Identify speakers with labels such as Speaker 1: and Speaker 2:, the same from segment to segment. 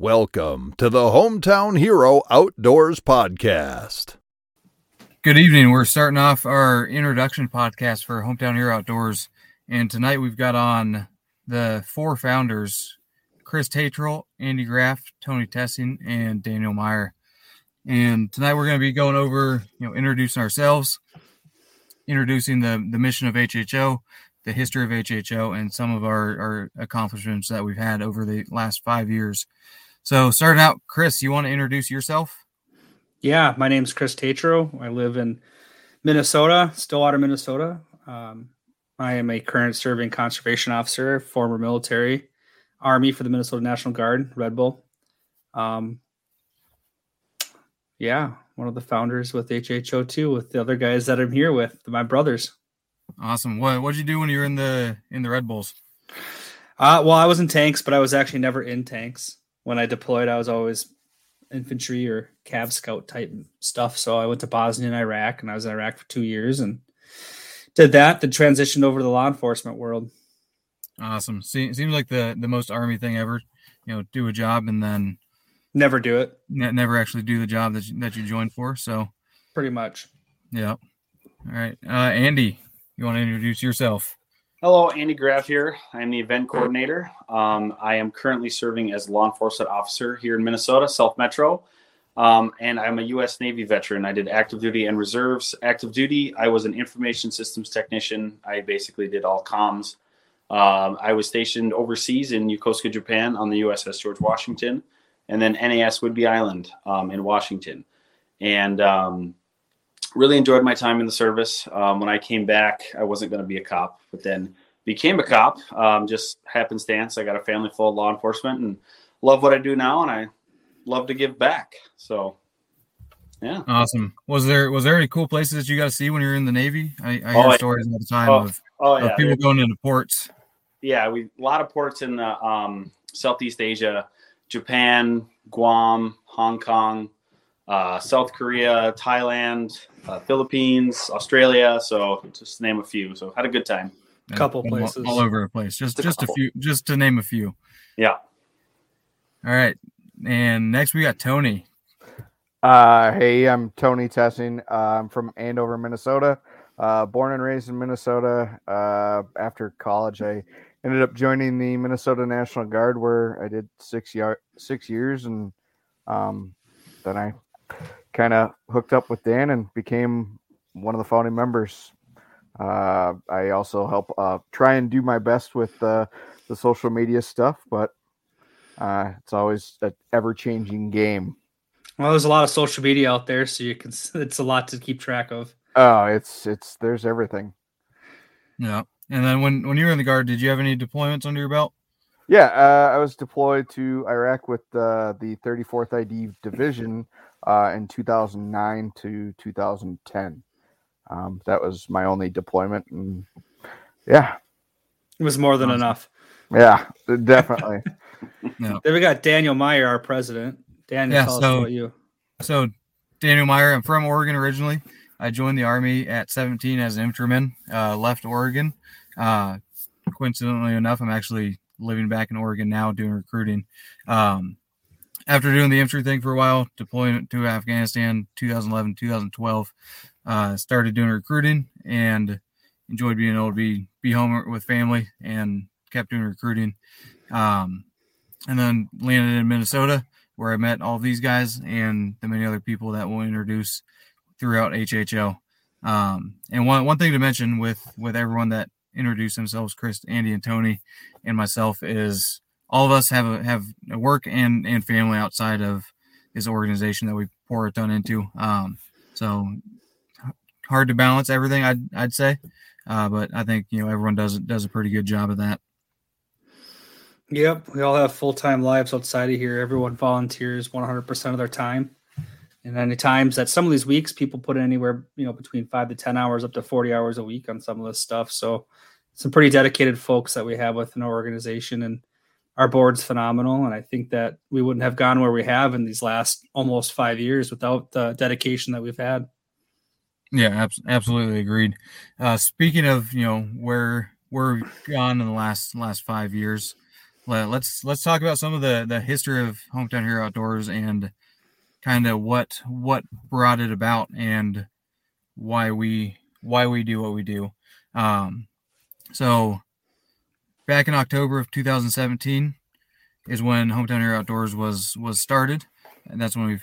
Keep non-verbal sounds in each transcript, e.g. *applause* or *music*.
Speaker 1: Welcome to the Hometown Hero Outdoors Podcast.
Speaker 2: Good evening. We're starting off our introduction podcast for Hometown Hero Outdoors. And tonight we've got on the four founders Chris Tetrault, Andy Graff, Tony Thesing, and Daniel Meyer. And tonight we're going to be going over, you know, introducing ourselves, introducing the, the mission of HHO, the history of HHO, and some of our, our accomplishments that we've had over the last five years. So, starting out, Chris, you want to introduce yourself?
Speaker 3: Yeah, my name's Chris Tetrault. I live in Minnesota, Stillwater, Minnesota. Um, I am a current serving conservation officer, former military, Army for the Minnesota National Guard, Red Bull. Um, yeah, one of the founders with HHO too, with the other guys that I'm here with, my brothers.
Speaker 2: Awesome. What what'd you do when you were in the in the Red Bulls?
Speaker 3: Uh, well, I was in tanks, but I was actually never in tanks. When I deployed, I was always infantry or Cav Scout type stuff. So I went to Bosnia and Iraq, and I was in Iraq for two years and did that. Then transitioned over to the law enforcement world.
Speaker 2: Awesome. See, seems like the the most army thing ever. You know, do a job and then
Speaker 3: never do it.
Speaker 2: Ne- never actually do the job that you, that you joined for. So
Speaker 3: pretty much.
Speaker 2: Yeah. All right, uh, Andy, you want to introduce yourself?
Speaker 4: Hello, Andy Graff here. I'm the event coordinator. Um, I am currently serving as law enforcement officer here in Minnesota, South Metro. Um, and I'm a U.S. Navy veteran. I did active duty and reserves. Active duty, I was an information systems technician. I basically did all comms. Um, I was stationed overseas in Yokosuka, Japan on the USS George Washington, and then NAS Whidbey Island um, in Washington. And um, really enjoyed my time in the service. Um, when I came back, I wasn't going to be a cop, but then became a cop. Um, just happenstance. I got a family full of law enforcement and love what I do now, and I love to give back. So, yeah.
Speaker 2: Awesome. Was there was there any cool places that you got to see when you were in the Navy? I, I hear oh, stories all the time oh, of, oh, yeah. of people going into ports.
Speaker 4: Yeah, we a lot of ports in the um, Southeast Asia, Japan, Guam, Hong Kong, uh, South Korea, Thailand, uh, Philippines, Australia. So just name a few. So had a good time.
Speaker 3: A couple places
Speaker 2: all, all, over the place. Just just, just a few. Just to name a few.
Speaker 4: Yeah.
Speaker 2: All right, and next we got Tony.
Speaker 5: Uh, hey, I'm Tony Thesing. Uh, I'm from Andover, Minnesota. Uh, born and raised in Minnesota. Uh, after college, I ended up joining the Minnesota National Guard, where I did six year, six years, and um, then I kind of hooked up with Dan and became one of the founding members. Uh, I also help uh, try and do my best with uh, the social media stuff, but uh, it's always an ever changing game.
Speaker 3: Well, there's a lot of social media out there, so you can. *laughs* It's a lot to keep track of.
Speaker 5: Oh, it's it's there's everything.
Speaker 2: Yeah, and then when when you were in the guard, did you have any deployments under your belt?
Speaker 5: Yeah, uh, I was deployed to Iraq with uh, the 34th ID Division uh, in 2009 to 2010. Um, that was my only deployment, and yeah,
Speaker 3: it was more than awesome. enough.
Speaker 5: Yeah, definitely. *laughs*
Speaker 3: no. Then we got Daniel Meyer, our president. Daniel, yeah, tell so, us about you.
Speaker 2: So, Daniel Meyer, I'm from Oregon originally. I joined the army at 17 as an infantryman. Uh, left Oregon. Uh, coincidentally enough, I'm actually living back in Oregon now, doing recruiting. Um, after doing the infantry thing for a while, deployment to Afghanistan, 2011, 2012, uh, started doing recruiting and enjoyed being able to be be home with family and kept doing recruiting. Um, and then landed in Minnesota where I met all these guys and the many other people that we'll introduce throughout HHO. Um, and one one thing to mention with with everyone that introduced themselves, Chris, Andy, and Tony, and myself, is all of us have a have work and and family outside of this organization that we pour a ton into. Um, so hard to balance everything, I'd I'd say, uh, but I think you know everyone does does a pretty good job of that.
Speaker 3: Yep, we all have full time lives outside of here. Everyone volunteers 100% of their time. And any times that some of these weeks people put in anywhere, you know, between five to 10 hours up to 40 hours a week on some of this stuff. So some pretty dedicated folks that we have within our organization and our board's phenomenal. And I think that we wouldn't have gone where we have in these last almost five years without the dedication that we've had.
Speaker 2: Yeah, absolutely agreed. Uh, speaking of, you know, where we've gone in the last last five years, let's let's talk about some of the the history of hometown hero outdoors and kind of what what brought it about and why we why we do what we do um so back in october of 2017 is when hometown hero outdoors was was started. And that's when we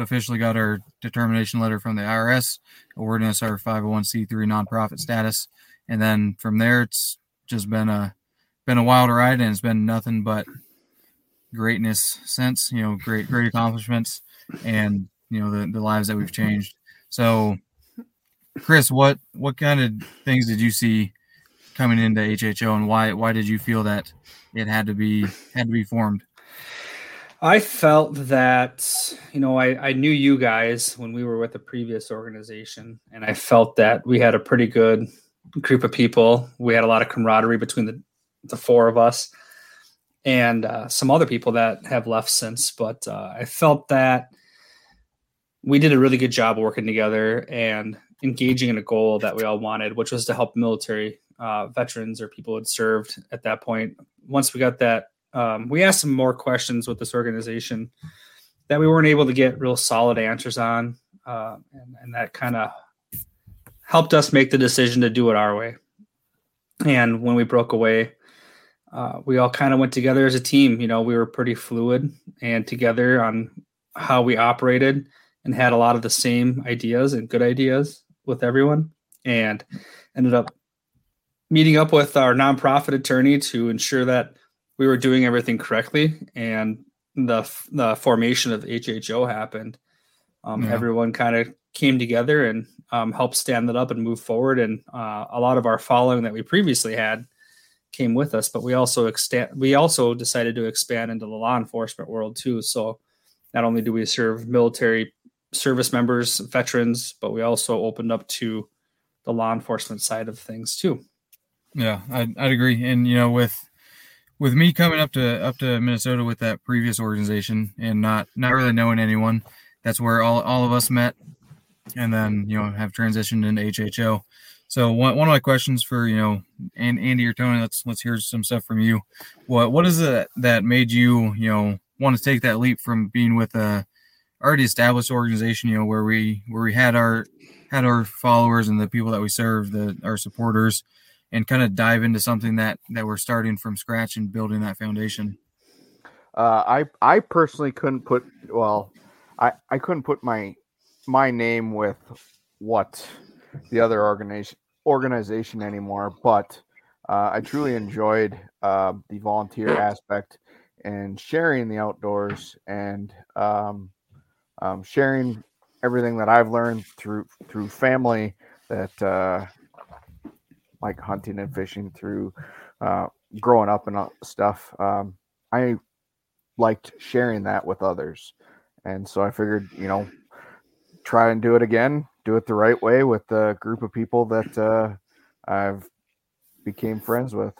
Speaker 2: officially got our determination letter from the irs awarding us our 501c3 nonprofit status. And then from there it's just been a been a wild ride and it's been nothing but greatness since you know great great accomplishments and you know the, the lives that we've changed. So chris what what kind of things did you see coming into hho and why why did you feel that it had to be had to be formed
Speaker 3: i felt that you know i i knew you guys when we were with the previous organization and i felt that we had a pretty good group of people we had a lot of camaraderie between the the four of us and uh, some other people that have left since. But uh, I felt that we did a really good job working together and engaging in a goal that we all wanted, which was to help military uh, veterans or people had served at that point. Once we got that, um, we asked some more questions with this organization that we weren't able to get real solid answers on. Uh, and, and that kind of helped us make the decision to do it our way. And when we broke away, uh, we all kind of went together as a team. You know, we were pretty fluid and together on how we operated and had a lot of the same ideas and good ideas with everyone and ended up meeting up with our nonprofit attorney to ensure that we were doing everything correctly and the the formation of HHO happened. Um, yeah. Everyone kind of came together and um, helped stand that up and move forward. And uh, a lot of our following that we previously had came with us, but we also extend we also decided to expand into the law enforcement world too. So not only do we serve military service members, veterans, but we also opened up to the law enforcement side of things too.
Speaker 2: Yeah, I'd, I'd agree. And you know, with with me coming up to up to Minnesota with that previous organization and not not really knowing anyone, that's where all all of us met, and then you know have transitioned into HHO. So one, one of my questions for you know and Andy or Tony, let's let's hear some stuff from you. What what is it that made you you know want to take that leap from being with a already established organization, you know, where we where we had our had our followers and the people that we serve, the our supporters, and kind of dive into something that that we're starting from scratch and building that foundation.
Speaker 5: Uh, I I personally couldn't put well, I I couldn't put my my name with what the other organization organization anymore, but uh, I truly enjoyed uh, the volunteer aspect and sharing the outdoors and um, um, sharing everything that I've learned through through family that uh, like hunting and fishing through uh, growing up and stuff. Um, I liked sharing that with others, and so I figured, you know, try and do it again do it the right way with a group of people that uh, I've became friends with.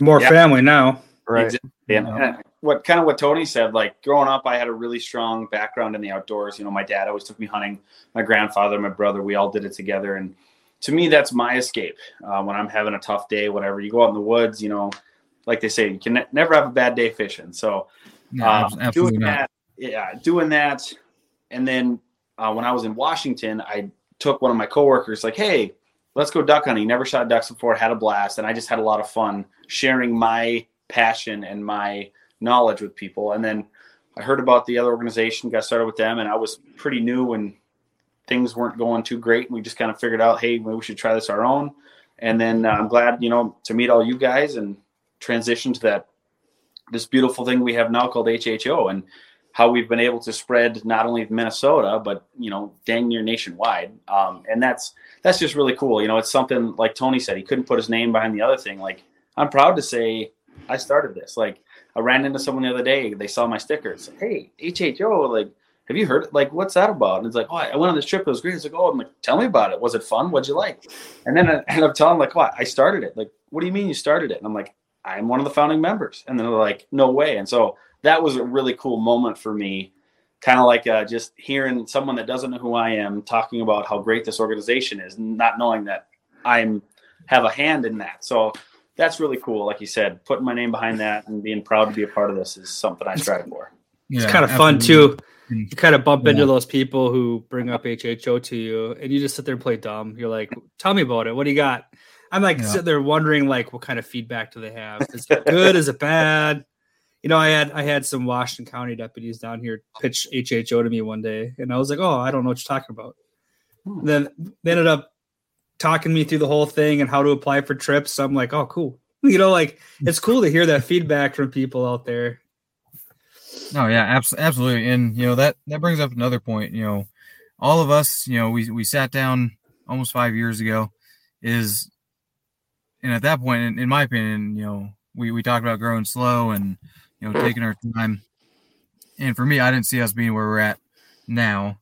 Speaker 3: More yeah. family now,
Speaker 4: right? Exactly. Yeah. What kind of what Tony said? Like growing up, I had a really strong background in the outdoors. You know, my dad always took me hunting. My grandfather, my brother, we all did it together. And to me, that's my escape uh, when I'm having a tough day. Whatever, you go out in the woods. You know, like they say, you can ne- never have a bad day fishing. So, uh, doing not. that, yeah, doing that, and then uh, when I was in Washington, I took one of my coworkers, like, hey, let's go duck hunting. Never shot ducks before, had a blast. And I just had a lot of fun sharing my passion and my knowledge with people. And then I heard about the other organization, got started with them, and I was pretty new and things weren't going too great. And we just kind of figured out, hey, maybe we should try this our own. And then uh, I'm glad, you know, to meet all you guys and transition to that this beautiful thing we have now called HHO. And how we've been able to spread not only Minnesota but you know dang near nationwide, um, and that's that's just really cool. You know, it's something like Tony said he couldn't put his name behind the other thing. Like I'm proud to say I started this. Like I ran into someone the other day, they saw my stickers. Hey, HHO, like have you heard it? Like, what's that about? And it's like, oh, I went on this trip. It was great. It's like, oh, I'm like, tell me about it. Was it fun? What'd you like? And then I *laughs* end up telling like, what? I started it. Like, what do you mean you started it? And I'm like, I'm one of the founding members. And then they're like, no way. And so that was a really cool moment for me kind of like uh, just hearing someone that doesn't know who I am talking about how great this organization is, not knowing that I'm have a hand in that. So that's really cool. Like you said, putting my name behind that and being proud to be a part of this is something I strive for.
Speaker 3: It's kind of fun too. You kind of bump into those people who bring up HHO to you, and you just sit there and play dumb. You're like, "Tell me about it. What do you got?" I'm like
Speaker 2: Yeah.
Speaker 3: sitting there wondering, like, what kind of feedback do they have? Is it good? Is it bad? You know, I had I had some Washington County deputies down here pitch HHO to me one day, and I was like, "Oh, I don't know what you're talking about."
Speaker 4: Hmm.
Speaker 3: Then they ended up talking me through the whole thing and how to apply for trips. So I'm like, "Oh, cool." *laughs* You know, like it's cool to hear that feedback from people out there.
Speaker 2: No, yeah, abs- absolutely. And you know that that brings up another point. You know, all of us, you know, we we sat down almost five years ago, is, and at that point, in, in my opinion, you know, we we talked about growing slow and you know taking our time. And for me, I didn't see us being where we're at now.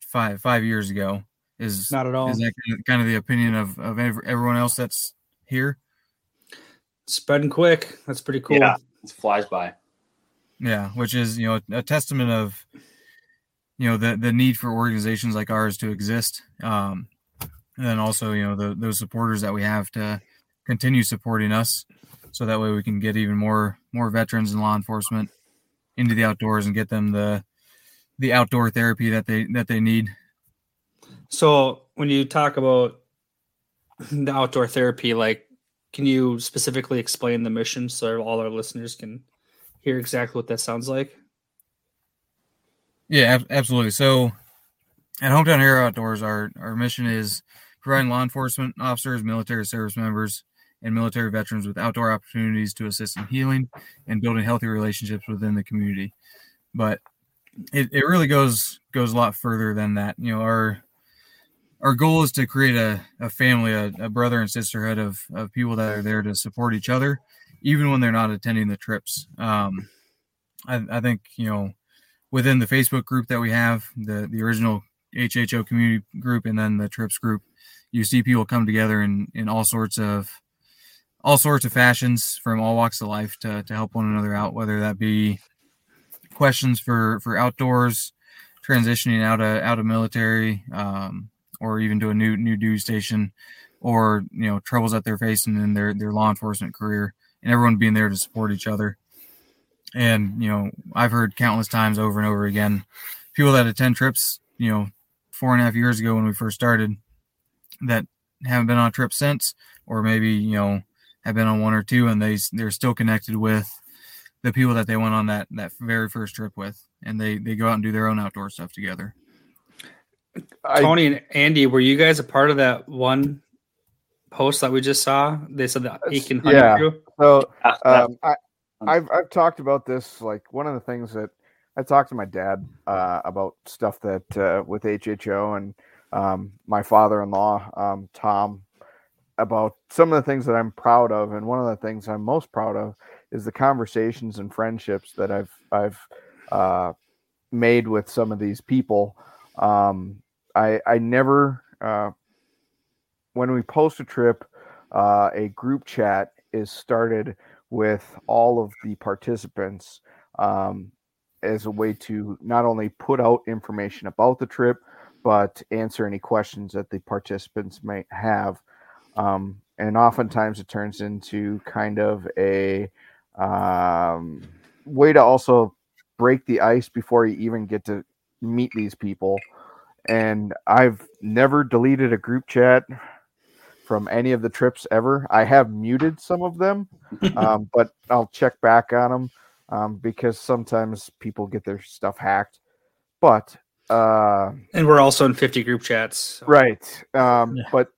Speaker 2: Five five years ago is
Speaker 3: Not at all.
Speaker 2: is that kind of, kind of the opinion of of everyone else that's here?
Speaker 3: Spreading quick. That's pretty cool.
Speaker 4: Yeah, it flies by.
Speaker 2: Yeah, which is you know a testament of you know the the need for organizations like ours to exist, um, and then also you know the those supporters that we have to continue supporting us, so that way we can get even more more veterans and law enforcement into the outdoors and get them the the outdoor therapy that they that they need.
Speaker 3: So when you talk about the outdoor therapy, like, can you specifically explain the mission so all our listeners can hear exactly what that sounds like?
Speaker 2: Yeah, ab- absolutely. So at Hometown Hero Outdoors, our, our mission is providing law enforcement officers, military service members, and military veterans with outdoor opportunities to assist in healing and building healthy relationships within the community. But it, it really goes goes a lot further than that. You know, our our goal is to create a, a family, a, a brother and sisterhood of, of people that are there to support each other, even when they're not attending the trips. Um, I, I think, you know, within the Facebook group that we have, the the original HHO community group, and then the trips group, you see people come together in in all sorts of all sorts of fashions from all walks of life to to help one another out, whether that be questions for for outdoors, transitioning out of out of military, um, or even to a new new duty station, or you know troubles that they're facing in their their law enforcement career, and everyone being there to support each other and you know i've heard countless times over and over again people that attend trips you know four and a half years ago when we first started that haven't been on a trip since or maybe you know have been on one or two and they they're still connected with the people that they went on that that very first trip with and they they go out and do their own outdoor stuff together
Speaker 5: I,
Speaker 3: Tony and Andy, were you guys a part of that one post that we just saw? They said the Aiken Hunting
Speaker 5: yeah.
Speaker 3: Crew.
Speaker 5: So um, I, I've I've talked about this. Like one of the things that I talked to my dad uh, about stuff that uh, with HHO and um, my father-in-law um, Tom about some of the things that I'm proud of, and one of the things I'm most proud of is the conversations and friendships that I've I've uh, made with some of these people. Um, I I never uh, when we post a trip, uh, a group chat is started with all of the participants um, as a way to not only put out information about the trip, but answer any questions that the participants might have. Um, and oftentimes it turns into kind of a um, way to also break the ice before you even get to meet these people. And I've never deleted a group chat from any of the trips ever. I have muted some of them, *laughs* um, but I'll check back on them um, because sometimes people get their stuff hacked. But uh,
Speaker 3: And we're also in 50 group chats. so-
Speaker 5: right, um,
Speaker 3: Yeah.
Speaker 5: but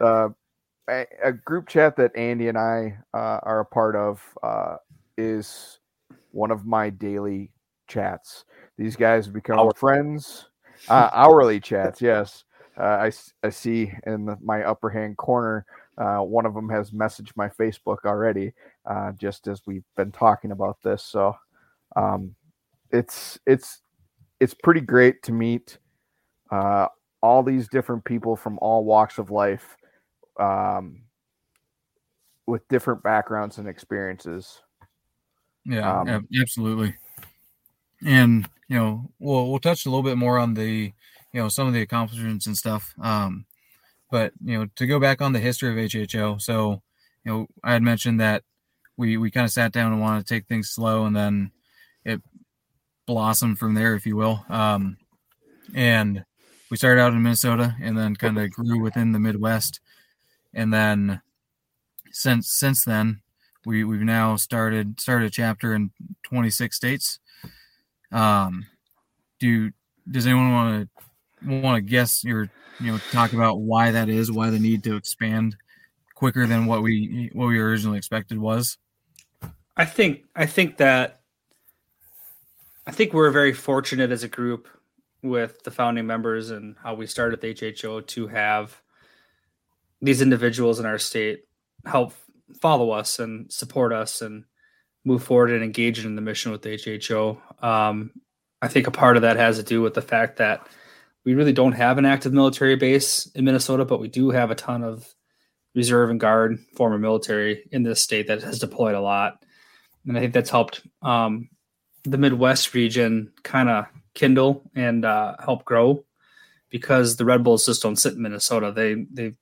Speaker 5: uh, a, a group chat that Andy and I uh, are a part of uh, is one of my daily chats. These guys become
Speaker 4: Hour-
Speaker 5: friends. *laughs* Uh, hourly chats, yes. Uh, I, I see in the, my upper hand corner, uh, one of them has messaged my Facebook already, uh, just as we've been talking about this. So um, it's it's it's pretty great to meet uh, all these different people from all walks of life um, with different backgrounds and experiences.
Speaker 2: Yeah,
Speaker 5: Um,
Speaker 2: absolutely. And you know, we'll we'll touch a little bit more on the you know some of the accomplishments and stuff. Um, but you know, to go back on the history of HHO, so you know, I had mentioned that we we kind of sat down and wanted to take things slow, and then it blossomed from there, if you will. Um, and we started out in Minnesota, and then kind of grew within the Midwest, and then since since then we we've now started started a chapter in 26 states. Um, do does anyone want to want to guess your you know talk about why that is? Why the need to expand quicker than what we what we originally expected was?
Speaker 3: I think I think that I think we're very fortunate as a group with the founding members and how we started the HHO to have these individuals in our state help follow us and support us and move forward and engage in the mission with the HHO. Um, I think a part of that has to do with the fact that we really don't have an active military base in Minnesota, but we do have a ton of reserve and guard former military in this state that has deployed a lot. And I think that's helped um, the Midwest region kind of kindle and uh, help grow because the Red Bulls just don't sit in Minnesota. They they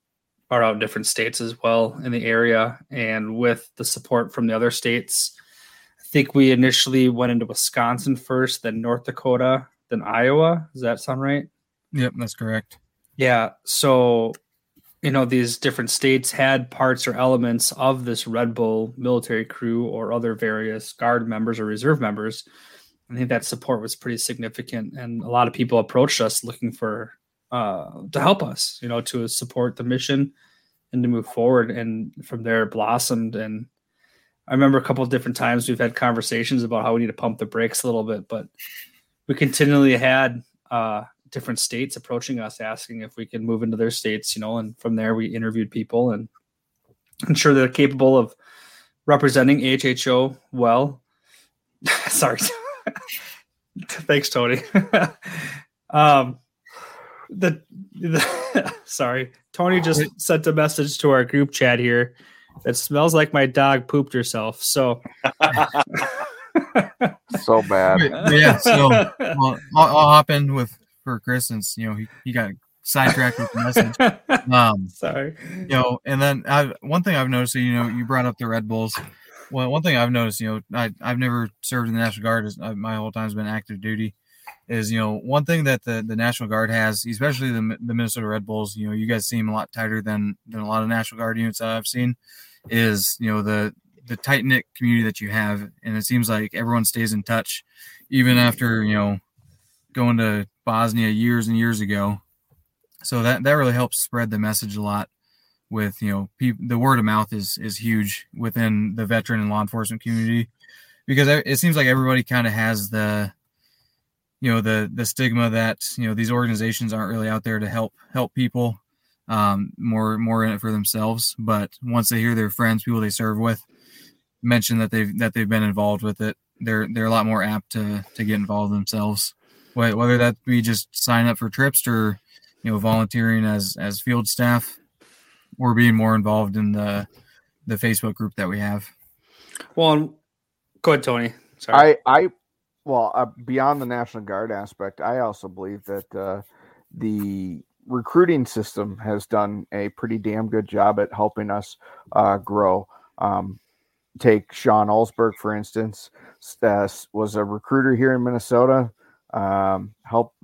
Speaker 3: are out in different states as well in the area, and with the support from the other states, I think we initially went into Wisconsin first, then North Dakota, then Iowa. Does that sound right?
Speaker 2: Yep, that's correct.
Speaker 3: Yeah. So, you know, these different states had parts or elements of this Red Bull military crew or other various guard members or reserve members. I think that support was pretty significant, and a lot of people approached us looking for uh, to help us, you know, to support the mission and to move forward. And from there, it blossomed. And I remember a couple of different times we've had conversations about how we need to pump the brakes a little bit, but we continually had uh, different states approaching us asking if we can move into their states, you know, and from there we interviewed people and ensure they're capable of representing AHHO well. *laughs* Sorry. *laughs* Thanks, Tony. *laughs* um, the, the sorry, Tony just sent a message to our group chat here that smells like my dog pooped herself. So,
Speaker 5: so bad.
Speaker 2: yeah. So well, I'll, I'll, hop in with for Chris since you know he, he got sidetracked with the message. *laughs* Um,
Speaker 3: Sorry.
Speaker 2: You know, and then I've, one thing I've noticed, you know, you brought up the Red Bulls. Well, one thing I've noticed, you know, I, I've never served in the National Guard. is My whole time's been active duty is you know one thing that the, the National Guard has, especially the, the Minnesota Red Bulls. You know, you guys seem a lot tighter than than a lot of National Guard units that I've seen. Is you know the the tight knit community that you have, and it seems like everyone stays in touch, even after you know going to Bosnia years and years ago. So that that really helps spread the message a lot. With you know, the word of mouth is is huge within the veteran and law enforcement community because it seems like everybody kind of has the you know the the stigma that you know these organizations aren't really out there to help help people um, more more in it for themselves but once they hear their friends people they serve with mention that they've that they've been involved with it they're they're a lot more apt to to get involved themselves whether that be just signing up for trips or you know volunteering as as field staff or being more involved in the the facebook group that we have
Speaker 3: well go ahead tony Sorry.
Speaker 5: i i well, uh, beyond the National Guard aspect, I also believe that uh, the recruiting system has done a pretty damn good job at helping us uh, grow. Um, take Sean Olsberg, for instance, uh, was a recruiter here in Minnesota, um, helped,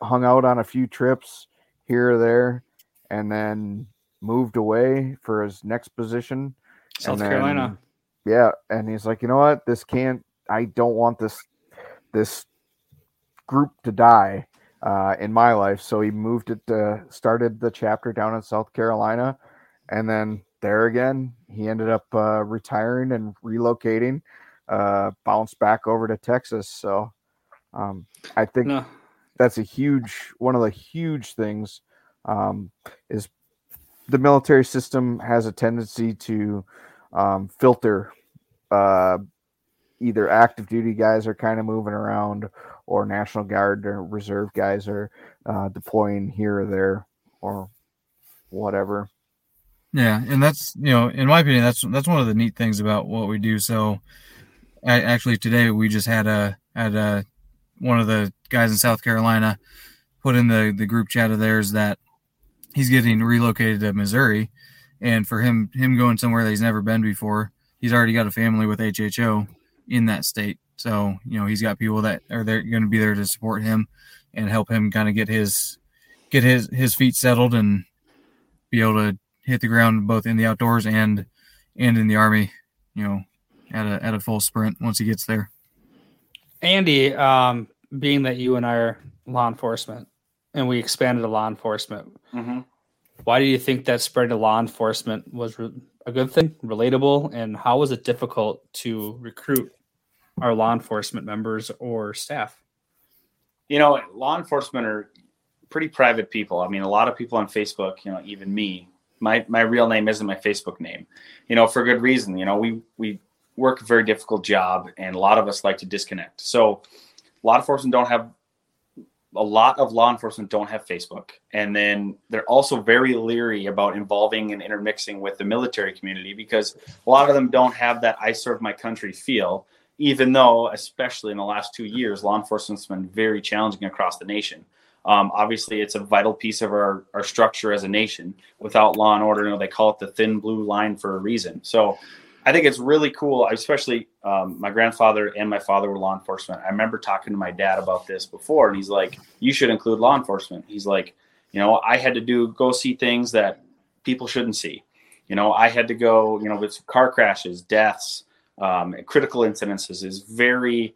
Speaker 5: hung out on a few trips here or there, and then moved away for his next position.
Speaker 3: South
Speaker 5: then,
Speaker 3: Carolina.
Speaker 5: Yeah. And he's like, you know what? This can't, I don't want this this group to die uh, in my life. So he moved it to started the chapter down in South Carolina, and then there again he ended up uh, retiring and relocating, uh, bounced back over to Texas. So um, I think no. that's a huge one of the huge things um, is the military system has a tendency to um, filter uh, either active duty guys are kind of moving around or National Guard or reserve guys are uh, deploying here or there or whatever.
Speaker 2: Yeah, and that's you know, in my opinion, that's that's one of the neat things about what we do. So, I, actually, today we just had a had a one of the guys in South Carolina put in the the group chat of theirs that he's getting relocated to Missouri, and for him him going somewhere that he's never been before, he's already got a family with HHO in that state. So you know he's got people that are there going to be there to support him and help him kind of get his get his his feet settled and be able to hit the ground both in the outdoors and and in the army. You know, at a at a full sprint once he gets there.
Speaker 3: Andy, um, being that you and I are law enforcement and we expanded to law enforcement,
Speaker 4: Mm-hmm.
Speaker 3: why do you think that spread to law enforcement was re- a good thing, relatable, and how was it difficult to recruit our law enforcement members or staff?
Speaker 4: You know, law enforcement are pretty private people. I mean, a lot of people on Facebook, you know, even me, my my real name isn't my Facebook name. You know, for good reason. You know, we we work a very difficult job, and a lot of us like to disconnect. So, a lot law enforcement don't have a lot of law enforcement don't have Facebook, and then they're also very leery about involving and intermixing with the military community because a lot of them don't have that "I serve my country" feel. Even though, especially in the last two years, law enforcement's been very challenging across the nation. Um, obviously, it's a vital piece of our, our structure as a nation. Without law and order, you know, they call it the thin blue line for a reason. So I think it's really cool, especially um, my grandfather and my father were law enforcement. I remember talking to my dad about this before, and he's like, You should include law enforcement. He's like, You know, I had to do go see things that people shouldn't see. You know, I had to go, you know, with car crashes, deaths, um, critical incidences is very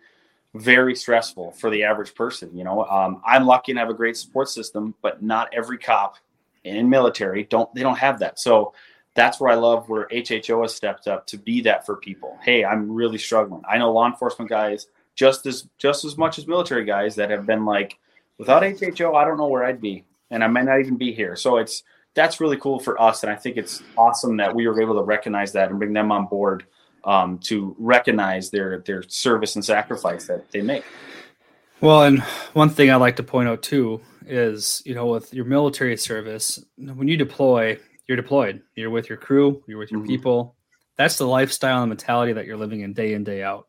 Speaker 4: very stressful for the average person. You know, um, I'm lucky and have a great support system, but not every cop in military don't they don't have that. So that's where I love where HHO has stepped up to be that for people. Hey, I'm really struggling. I know law enforcement guys just as just as much as military guys that have been like, without HHO, I don't know where I'd be, and I might not even be here. So it's that's really cool for us, and I think it's awesome that we were able to recognize that and bring them on board um, to recognize their their service and sacrifice that they make.
Speaker 3: Well, and one thing I like to point out too is, you know, with your military service, when you deploy, you're deployed. You're with your crew, you're with your
Speaker 4: Mhm.
Speaker 3: people. That's the lifestyle and mentality that you're living in day in, day out.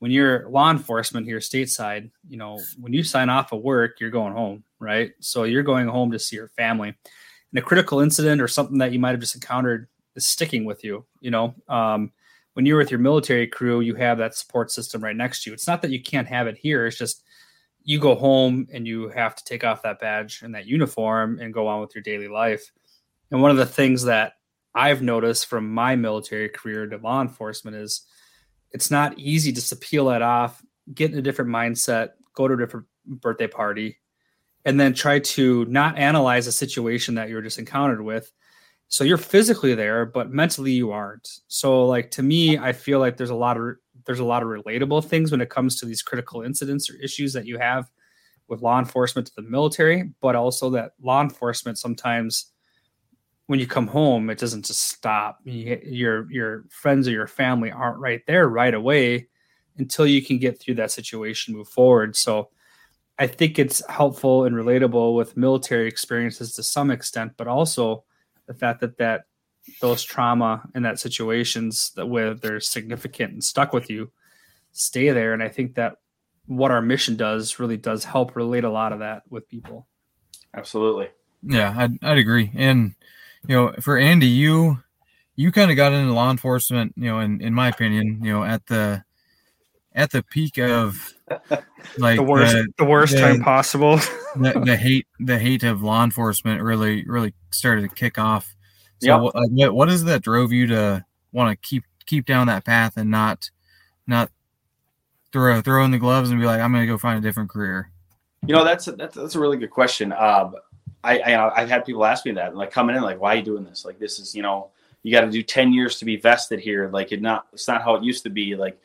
Speaker 3: When you're law enforcement here stateside, you know, when you sign off of work, you're going home, right? So you're going home to see your family. And a critical incident or something that you might have just encountered is sticking with you, you know. Um, when you're with your military crew, you have that support system right next to you. It's not that you can't have it here. It's just you go home and you have to take off that badge and that uniform and go on with your daily life. And one of the things that I've noticed from my military career to law enforcement is it's not easy just to peel that off, get in a different mindset, go to a different birthday party, and then try to not analyze a situation that you're just encountered with. So you're physically there but mentally you aren't. So like to me i feel like there's a lot of there's a lot of relatable things when it comes to these critical incidents or issues that you have with law enforcement to the military but also that law enforcement sometimes when you come home it doesn't just stop You- your your friends or your family aren't right there right away until you can get through that situation move forward so i think it's helpful and relatable with military experiences to some extent but also the fact that that those trauma and that situations that where they're significant and stuck with you stay there and i think that what our mission does really does help relate a lot of that with people
Speaker 4: Absolutely.
Speaker 2: Yeah, I'd, I'd agree. And you know, for Andy, you you kind of got into law enforcement, you know, in, in my opinion, you know, at the at the peak of *laughs* like
Speaker 3: the worst
Speaker 2: the,
Speaker 3: the worst
Speaker 2: the-
Speaker 3: time possible
Speaker 2: the, the *laughs* hate the hate of law enforcement really really started to kick off. So
Speaker 4: Yep.
Speaker 2: what, like, what what is it that drove you to want to keep keep down that path and not not throw throw in the gloves and be like I'm going to go find a different career?
Speaker 4: You know, that's a, that's, that's a really good question. Um, I, I I've had people ask me that, like coming in, like, why are you doing this? Like, this is, you know, you got to do ten years to be vested here. Like, it not it's not how it used to be. Like,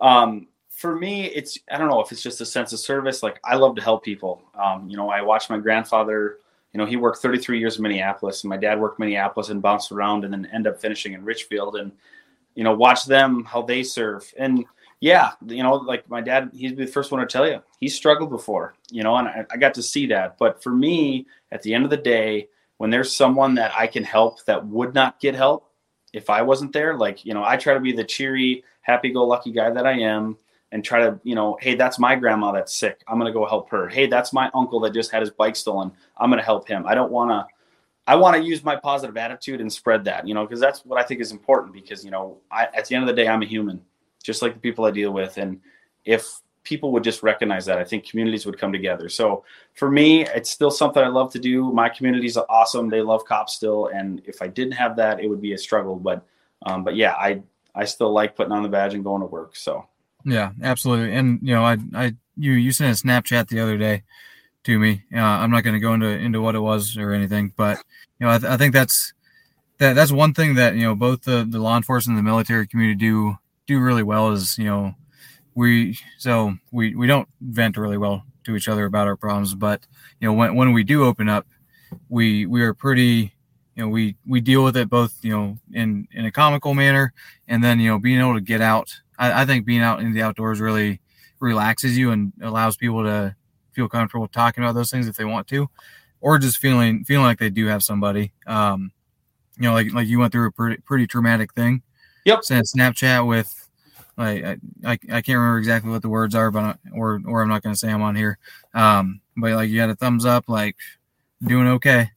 Speaker 4: um, for me, it's I don't know if it's just a sense of service. Like, I love to help people. Um, you know, I watched my grandfather. You know, he worked 33 years in Minneapolis, and my dad worked Minneapolis and bounced around, and then end up finishing in Richfield, and you know, watch them how they serve and yeah, you know, like my dad, he'd be the first one to tell you he struggled before, you know, and I, I got to see that. But for me, at the end of the day, when there's someone that I can help that would not get help if I wasn't there, like, you know, I try to be the cheery, happy go lucky guy that I am and try to, you know, hey, that's my grandma that's sick. I'm going to go help her. Hey, that's my uncle that just had his bike stolen. I'm going to help him. I don't want to I want to use my positive attitude and spread that, you know, because that's what I think is important. Because you know, I, at the end of the day, I'm a human, just like the people I deal with, and if people would just recognize that, I think communities would come together. So for me, it's still something I love to do. My communities are awesome; they love cops still, and if I didn't have that, it would be a struggle. But um, but yeah, I I still like putting on the badge and going to work. So
Speaker 2: yeah, absolutely. And you know, I I you you sent a Snapchat the other day to me. Uh, I'm not going to go into into what it was or anything, but you know, I, th- I think that's that that's one thing that you know both the the law enforcement and the military community do do really well is you know we so we we don't vent really well to each other about our problems, but you know when when we do open up, we we are pretty you know we we deal with it both you know in in a comical manner and then you know being able to get out I, I think being out in the outdoors really relaxes you and allows people to feel comfortable talking about those things if they want to, or just feeling feeling like they do have somebody. Um, you know, like like you went through a pretty pretty traumatic thing.
Speaker 4: Yep.
Speaker 2: Sent Snapchat with like I, I, I can't remember exactly what the words are, but or or I'm not going to say I'm on here. Um, but like you had a thumbs up, like doing okay.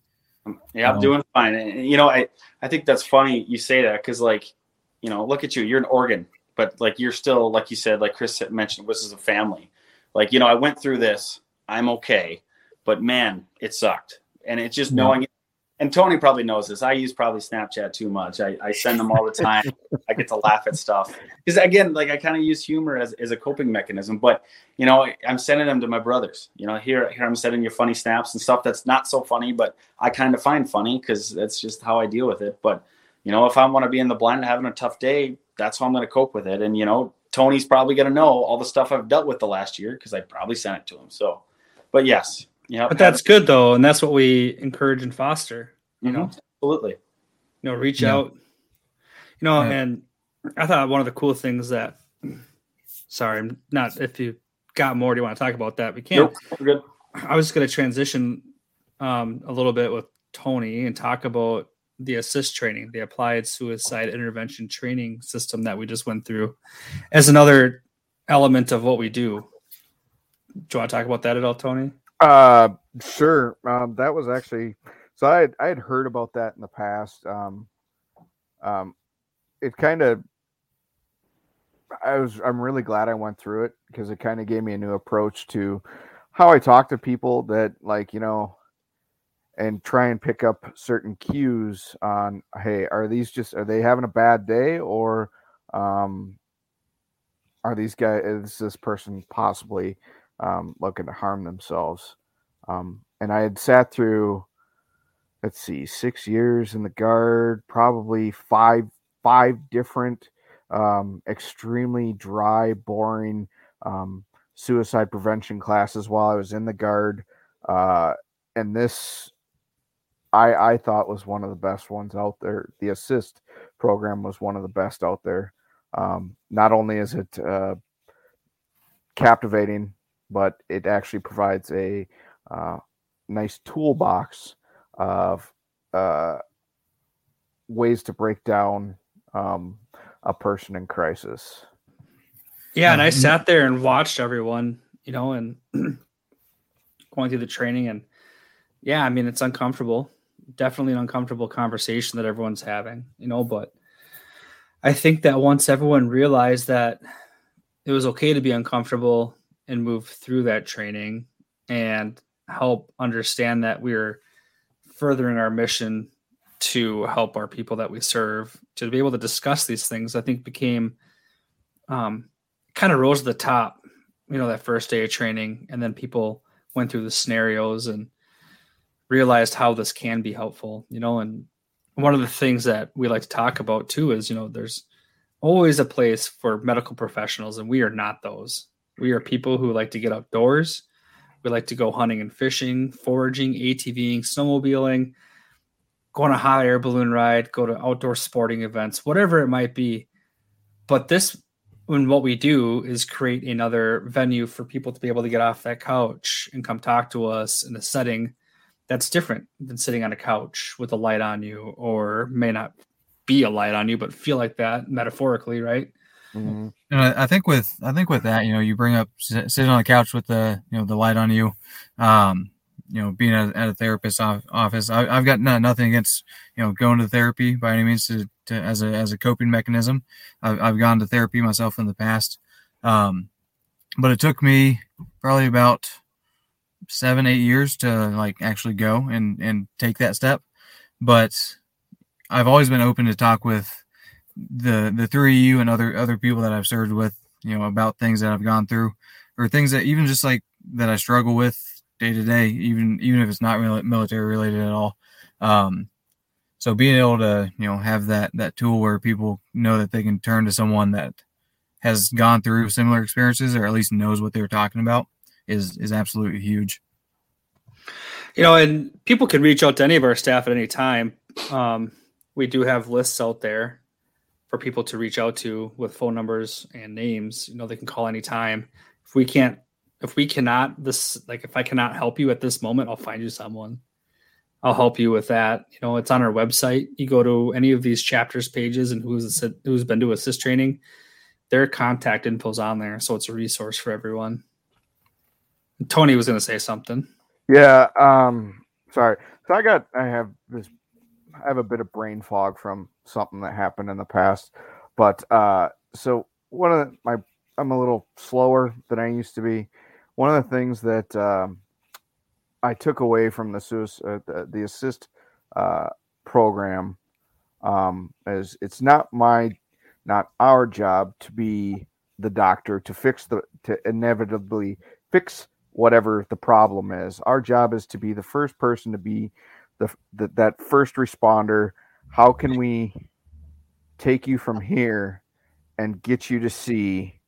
Speaker 4: Yeah, I'm doing fine. And, you know, I I think that's funny you say that because like, you know, look at you. You're in Oregon, but like you're still like you said, like Chris mentioned, this is a family. Like you know, I went through this. I'm okay. But man, it sucked. And it's just knowing it. And Tony probably knows this. I use probably Snapchat too much. I, I send them all the time. I get to laugh at stuff. Because again, like I kind of use humor as, as a coping mechanism. But you know, I'm sending them to my brothers. You know, here here I'm sending you funny snaps and stuff that's not so funny, but I kind of find funny because that's just how I deal with it. But you know, if I want to be in the blind having a tough day, that's how I'm going to cope with it. And you know, Tony's probably going to know all the stuff I've dealt with the last year because I probably sent it to him. So but yes, yeah.
Speaker 3: But that's good though, and that's what we encourage and foster. You mm-hmm. know,
Speaker 4: absolutely.
Speaker 3: You know, reach yeah. out. You know, yeah. and I thought one of the cool things that. Sorry, I'm not. If you got more, do you want to talk about that? We can't.
Speaker 4: Nope, good.
Speaker 3: I was going to transition um, a little bit with Tony and talk about the ASIST training, the applied suicide intervention training system that we just went through, as another element of what we do do you want to talk about that at all, Tony?
Speaker 5: Uh, sure. Um, that was actually so I had, I had heard about that in the past. Um, um, it kind of I was I'm really glad I went through it because it kind of gave me a new approach to how I talk to people that like you know and try and pick up certain cues on hey are these just are they having a bad day or um are these guys is this person possibly um, looking to harm themselves. Um, and I had sat through, let's see, six years in the guard, probably five five different um, extremely dry, boring um, suicide prevention classes while I was in the guard. Uh, and this, I I thought was one of the best ones out there. The ASIST program was one of the best out there. Um, not only is it uh, captivating but it actually provides a uh, nice toolbox of uh, ways to break down um, a person in crisis.
Speaker 3: Yeah, and I mm-hmm. sat there and watched everyone, you know, and *clears throat* going through the training, and yeah, I mean, it's uncomfortable. Definitely an uncomfortable conversation that everyone's having, you know, but I think that once everyone realized that it was okay to be uncomfortable and move through that training and help understand that we're furthering our mission to help our people that we serve. To be able to discuss these things i think became um, kind of rose to the top you know that first day of training. And then people went through the scenarios and realized how this can be helpful you know? And one of the things that we like to talk about too is you know there's always a place for medical professionals and we are not those we are people who like to get outdoors. We like to go hunting and fishing, foraging, ATVing, snowmobiling, go on a hot air balloon ride, go to outdoor sporting events, whatever it might be. But this, when what we do is create another venue for people to be able to get off that couch and come talk to us in a setting that's different than sitting on a couch with a light on you, or may not be a light on you, but feel like that metaphorically, right?
Speaker 2: Mm-hmm. And I, I, think with I think with that, you know, you bring up sitting on the couch with the you know the light on you. Um, you know, being at, at a therapist's office, I, have got no, nothing against you know going to therapy by any means to, to as a as a coping mechanism. I've, I've gone to therapy myself in the past, um, but it took me probably about seven eight years to like actually go and and take that step. But I've always been open to talk with the the three of you and other other people that I've served with, you know, about things that I've gone through or things that even just like that I struggle with day to day, even even if it's not really military related at all. Um, so being able to you know have that that tool where people know that they can turn to someone that has gone through similar experiences or at least knows what they're talking about is is absolutely huge.
Speaker 3: You know, and people can reach out to any of our staff at any time. Um, we do have lists out there for people to reach out to with phone numbers and names. You know, they can call anytime. If we can't if we cannot this like if I cannot help you at this moment, I'll find you someone. I'll help you with that. You know, it's on our website. You go to any of these chapters pages and who's who's been to ASIST training, their contact info's on there, so it's a resource for everyone. Tony was going to say something.
Speaker 5: Yeah. Um. Sorry. So I got. I have this. I have a bit of brain fog from something that happened in the past, but uh. So one of the, my I'm a little slower than I used to be one of the things that um, I took away from the uh, the, the, ASIST uh, program um, is it's not my not our job to be the doctor to fix the to inevitably fix whatever the problem is. Our job is to be the first person to be the, the that first responder. How can we take you from here and get you to see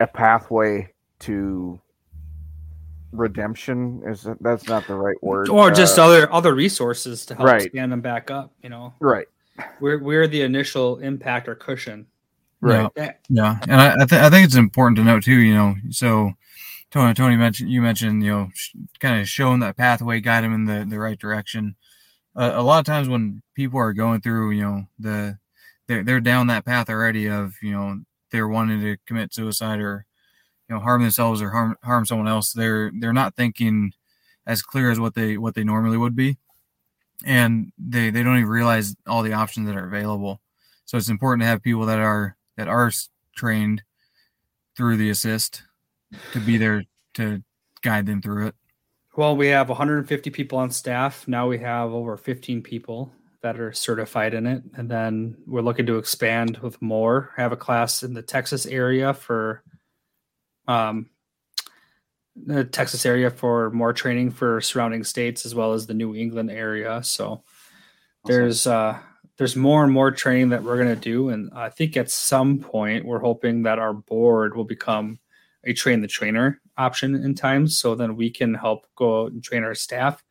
Speaker 5: a pathway to redemption? Is that, that's not the right word
Speaker 3: or just uh, other other resources to help right. stand them back up you know?
Speaker 5: Right.
Speaker 3: We're we're the initial impact or cushion.
Speaker 2: Right. Yeah, yeah. and I, I, th- I think it's important to note too you know so tony tony mentioned you mentioned you know sh- kind of showing that pathway guide them in the, the right direction uh, a lot of times when people are going through you know the they're, they're down that path already of you know they're wanting to commit suicide or you know harm themselves or harm harm someone else they're they're not thinking as clear as what they what they normally would be. And they they don't even realize all the options that are available. So it's important to have people that are that are trained through the ASIST to be there to guide them through it
Speaker 3: well we have 150 people on staff. Now we have over 15 people that are certified in it. And then we're looking to expand with more. Have a class in the texas area for um, the Texas area for more training for surrounding states as well as the New England area. So awesome. there's uh, there's more and more training that we're going to do, and I think at some point we're hoping that our board will become a train the trainer option in time, so then we can help go out and train our staff.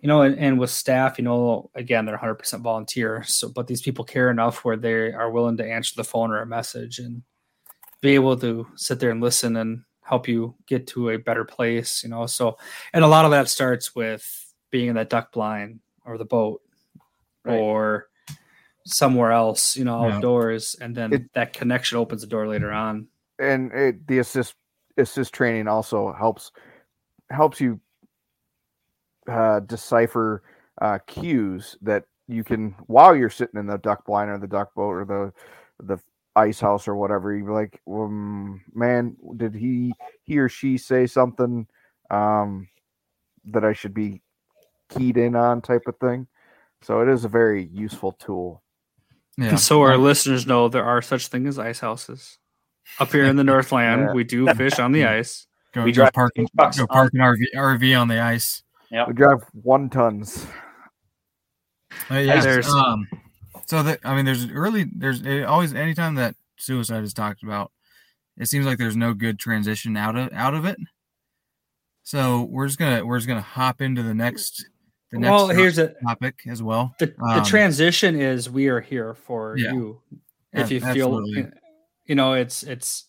Speaker 3: You know, and, and with staff, you know, again, they're 100% volunteer. So, but these people care enough where they are willing to answer the phone or a message and be able to sit there and listen and help you get to a better place, you know. So, and a lot of that starts with being in that duck blind or the boat right. or somewhere else, you know, outdoors, yeah. and then it, that connection opens the door later on.
Speaker 5: And it, the ASIST ASIST training also helps helps you uh, decipher uh, cues that you can while you're sitting in the duck blind or the duck boat or the the ice house or whatever you'd be like um, man did he he or she say something um, that i should be keyed in on type of thing? So it is a very useful tool.
Speaker 3: Yeah. And so our listeners know there are such things as ice houses up here in the northland yeah. we do fish on the *laughs* ice
Speaker 2: go, we go park, go park an RV, RV on the ice
Speaker 5: yeah we drive one tons
Speaker 2: uh, yeah, there's um so that I mean, there's really there's always anytime that suicide is talked about, it seems like there's no good transition out of out of it. So we're just gonna we're just gonna hop into the next the next
Speaker 3: well, here's a
Speaker 2: topic as well.
Speaker 3: The, um, the transition is we are here for yeah, you. If you feel you know, it's it's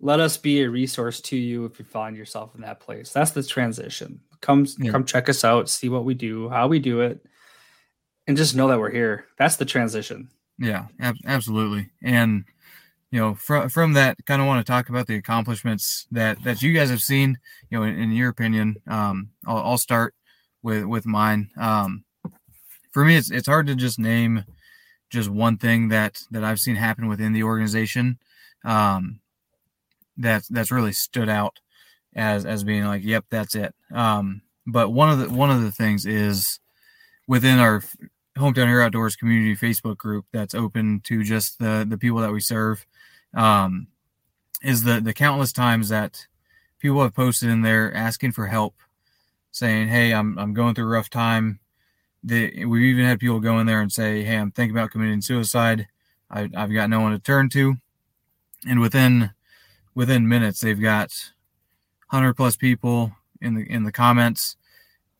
Speaker 3: let us be a resource to you if you find yourself in that place. That's the transition. Come yeah. come check us out, see what we do, how we do it and just know that we're here. That's the transition.
Speaker 2: Yeah, ab- absolutely. And you know, from from that, kind of want to talk about the accomplishments that that you guys have seen. You know, in, in your opinion, um, I'll, I'll start with with mine. Um, for me, it's it's hard to just name just one thing that that I've seen happen within the organization. Um, that that's really stood out as as being like, yep, that's it. Um, but one of the one of the things is within our Hometown Hero Outdoors community facebook group that's open to just the the people that we serve um, is the the countless times that people have posted in there asking for help, saying, "Hey, I'm I'm going through a rough time." The, we've even had people go in there and say, "Hey, I'm thinking about committing suicide. I, I've got no one to turn to," and within within minutes, they've got hundred plus people in the in the comments.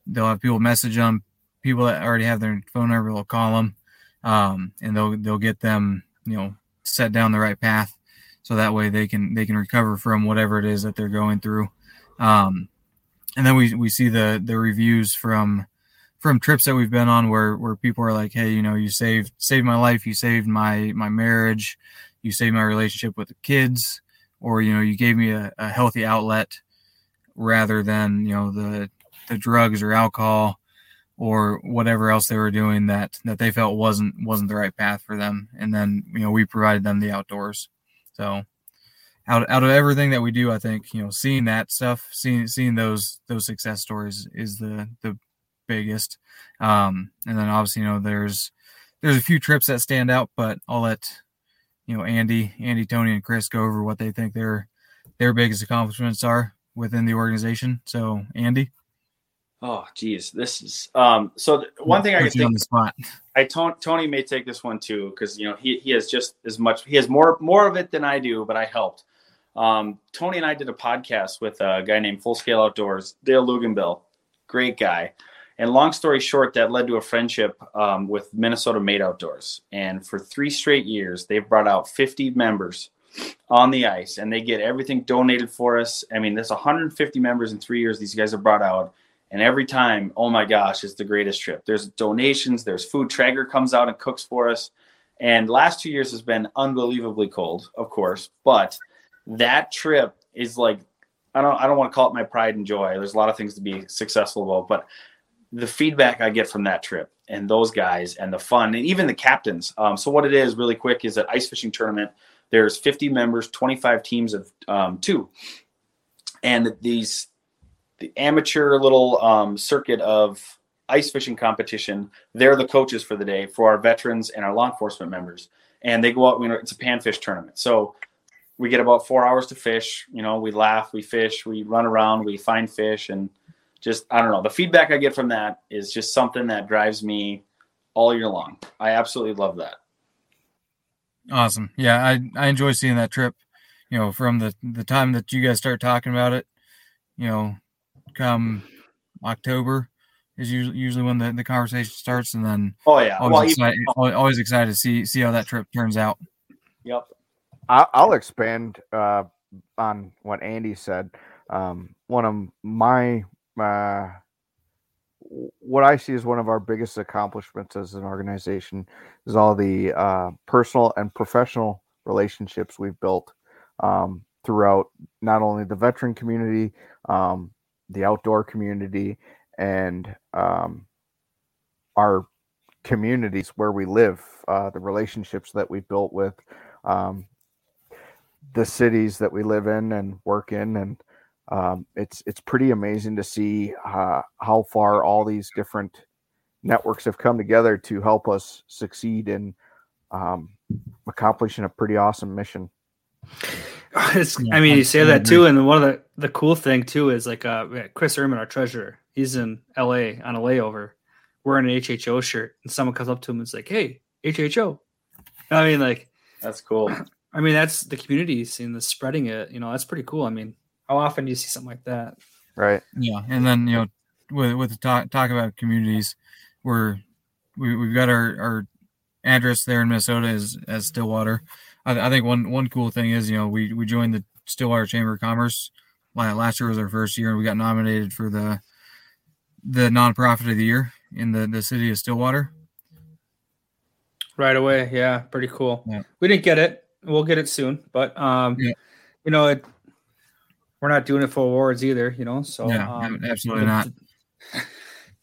Speaker 2: They'll have people message them. People that already have their phone number will call them, um, and they'll they'll get them, you know, set down the right path so that way they can they can recover from whatever it is that they're going through. Um, and then we we see the the reviews from from trips that we've been on where where people are like, hey, you know, you saved saved my life, you saved my my marriage, you saved my relationship with the kids, or you know, you gave me a, a healthy outlet rather than you know the the drugs or alcohol or whatever else they were doing that that they felt wasn't wasn't the right path for them. And then you know we provided them the outdoors. So out out of everything that we do, I think you know seeing that stuff, seeing seeing those those success stories is the the biggest. Um, and then obviously you know there's there's a few trips that stand out, but I'll let you know Andy, Andy, Tony, and Chris go over what they think their their biggest accomplishments are within the organization. So Andy.
Speaker 4: Oh, geez, this is um. So one thing I can think
Speaker 2: on the spot.
Speaker 4: I Tony may take this one too because you know he he has just as much he has more more of it than I do, but I helped. Um, Tony and I did a podcast with a guy named Full Scale Outdoors, Dale Luganbill, great guy. And long story short, that led to a friendship um, with Minnesota Made Outdoors. And for three straight years, they've brought out 50 members on the ice, and they get everything donated for us. I mean, there's 150 members in three years. These guys have brought out and every time, oh my gosh, it's the greatest trip. There's donations, there's food. Traeger comes out and cooks for us. And last two years has been unbelievably cold, of course. But that trip is like I don't I don't want to call it my pride and joy. There's a lot of things to be successful about, but the feedback I get from that trip and those guys and the fun and even the captains. Um, so what it is really quick is an ice fishing tournament. There's 50 members, 25 teams of um, two, and these the amateur little um, circuit of ice fishing competition. They're the coaches for the day for our veterans and our law enforcement members. And they go out, you know, it's a panfish tournament. So we get about four hours to fish. You know, we laugh, we fish, we run around, we find fish, and just, I don't know. The feedback I get from that is just something that drives me all year long. I absolutely love that.
Speaker 2: Awesome. Yeah, I, I enjoy seeing that trip. You know, from the the time that you guys start talking about it, you know, come October is usually usually when the, the conversation starts, and then
Speaker 4: oh yeah,
Speaker 2: always, well, excited, you, always excited to see see how that trip turns out.
Speaker 4: Yep,
Speaker 5: I'll expand uh, on what Andy said. Um, one of my uh, what I see as one of our biggest accomplishments as an organization is all the uh, personal and professional relationships we've built um, throughout not only the veteran community, um, the outdoor community and um, our communities where we live, uh, the relationships that we've built with um, the cities that we live in and work in, and um, it's it's pretty amazing to see uh, how far all these different networks have come together to help us succeed in um, accomplishing a pretty awesome mission. *laughs*
Speaker 3: It's, yeah, I mean, you say that too, and one of the the cool thing too is like uh, Chris Erman, our treasurer, he's in L.A. on a layover, wearing an HHO shirt, and someone comes up to him and is like, "Hey, HHO." I mean, like
Speaker 4: that's cool. *clears throat*
Speaker 3: I mean, that's the community seeing the spreading it. You know, that's pretty cool. I mean, how often do you see something like that?
Speaker 5: Right.
Speaker 2: Yeah, and then you know, with with the talk talk about communities, we're we, we've got our our address there in Minnesota is as Stillwater I, I, think one one cool thing is you know we we joined the Stillwater Chamber of Commerce. Last year was our first year, and we got nominated for the the nonprofit of the year in the the city of Stillwater.
Speaker 3: Right away, yeah, pretty cool. Yeah. We didn't get it, We'll get it soon, but um,
Speaker 2: Yeah.
Speaker 3: you know, it. We're not doing it for awards either, you know. So
Speaker 2: Yeah,
Speaker 3: um,
Speaker 2: absolutely not. *laughs*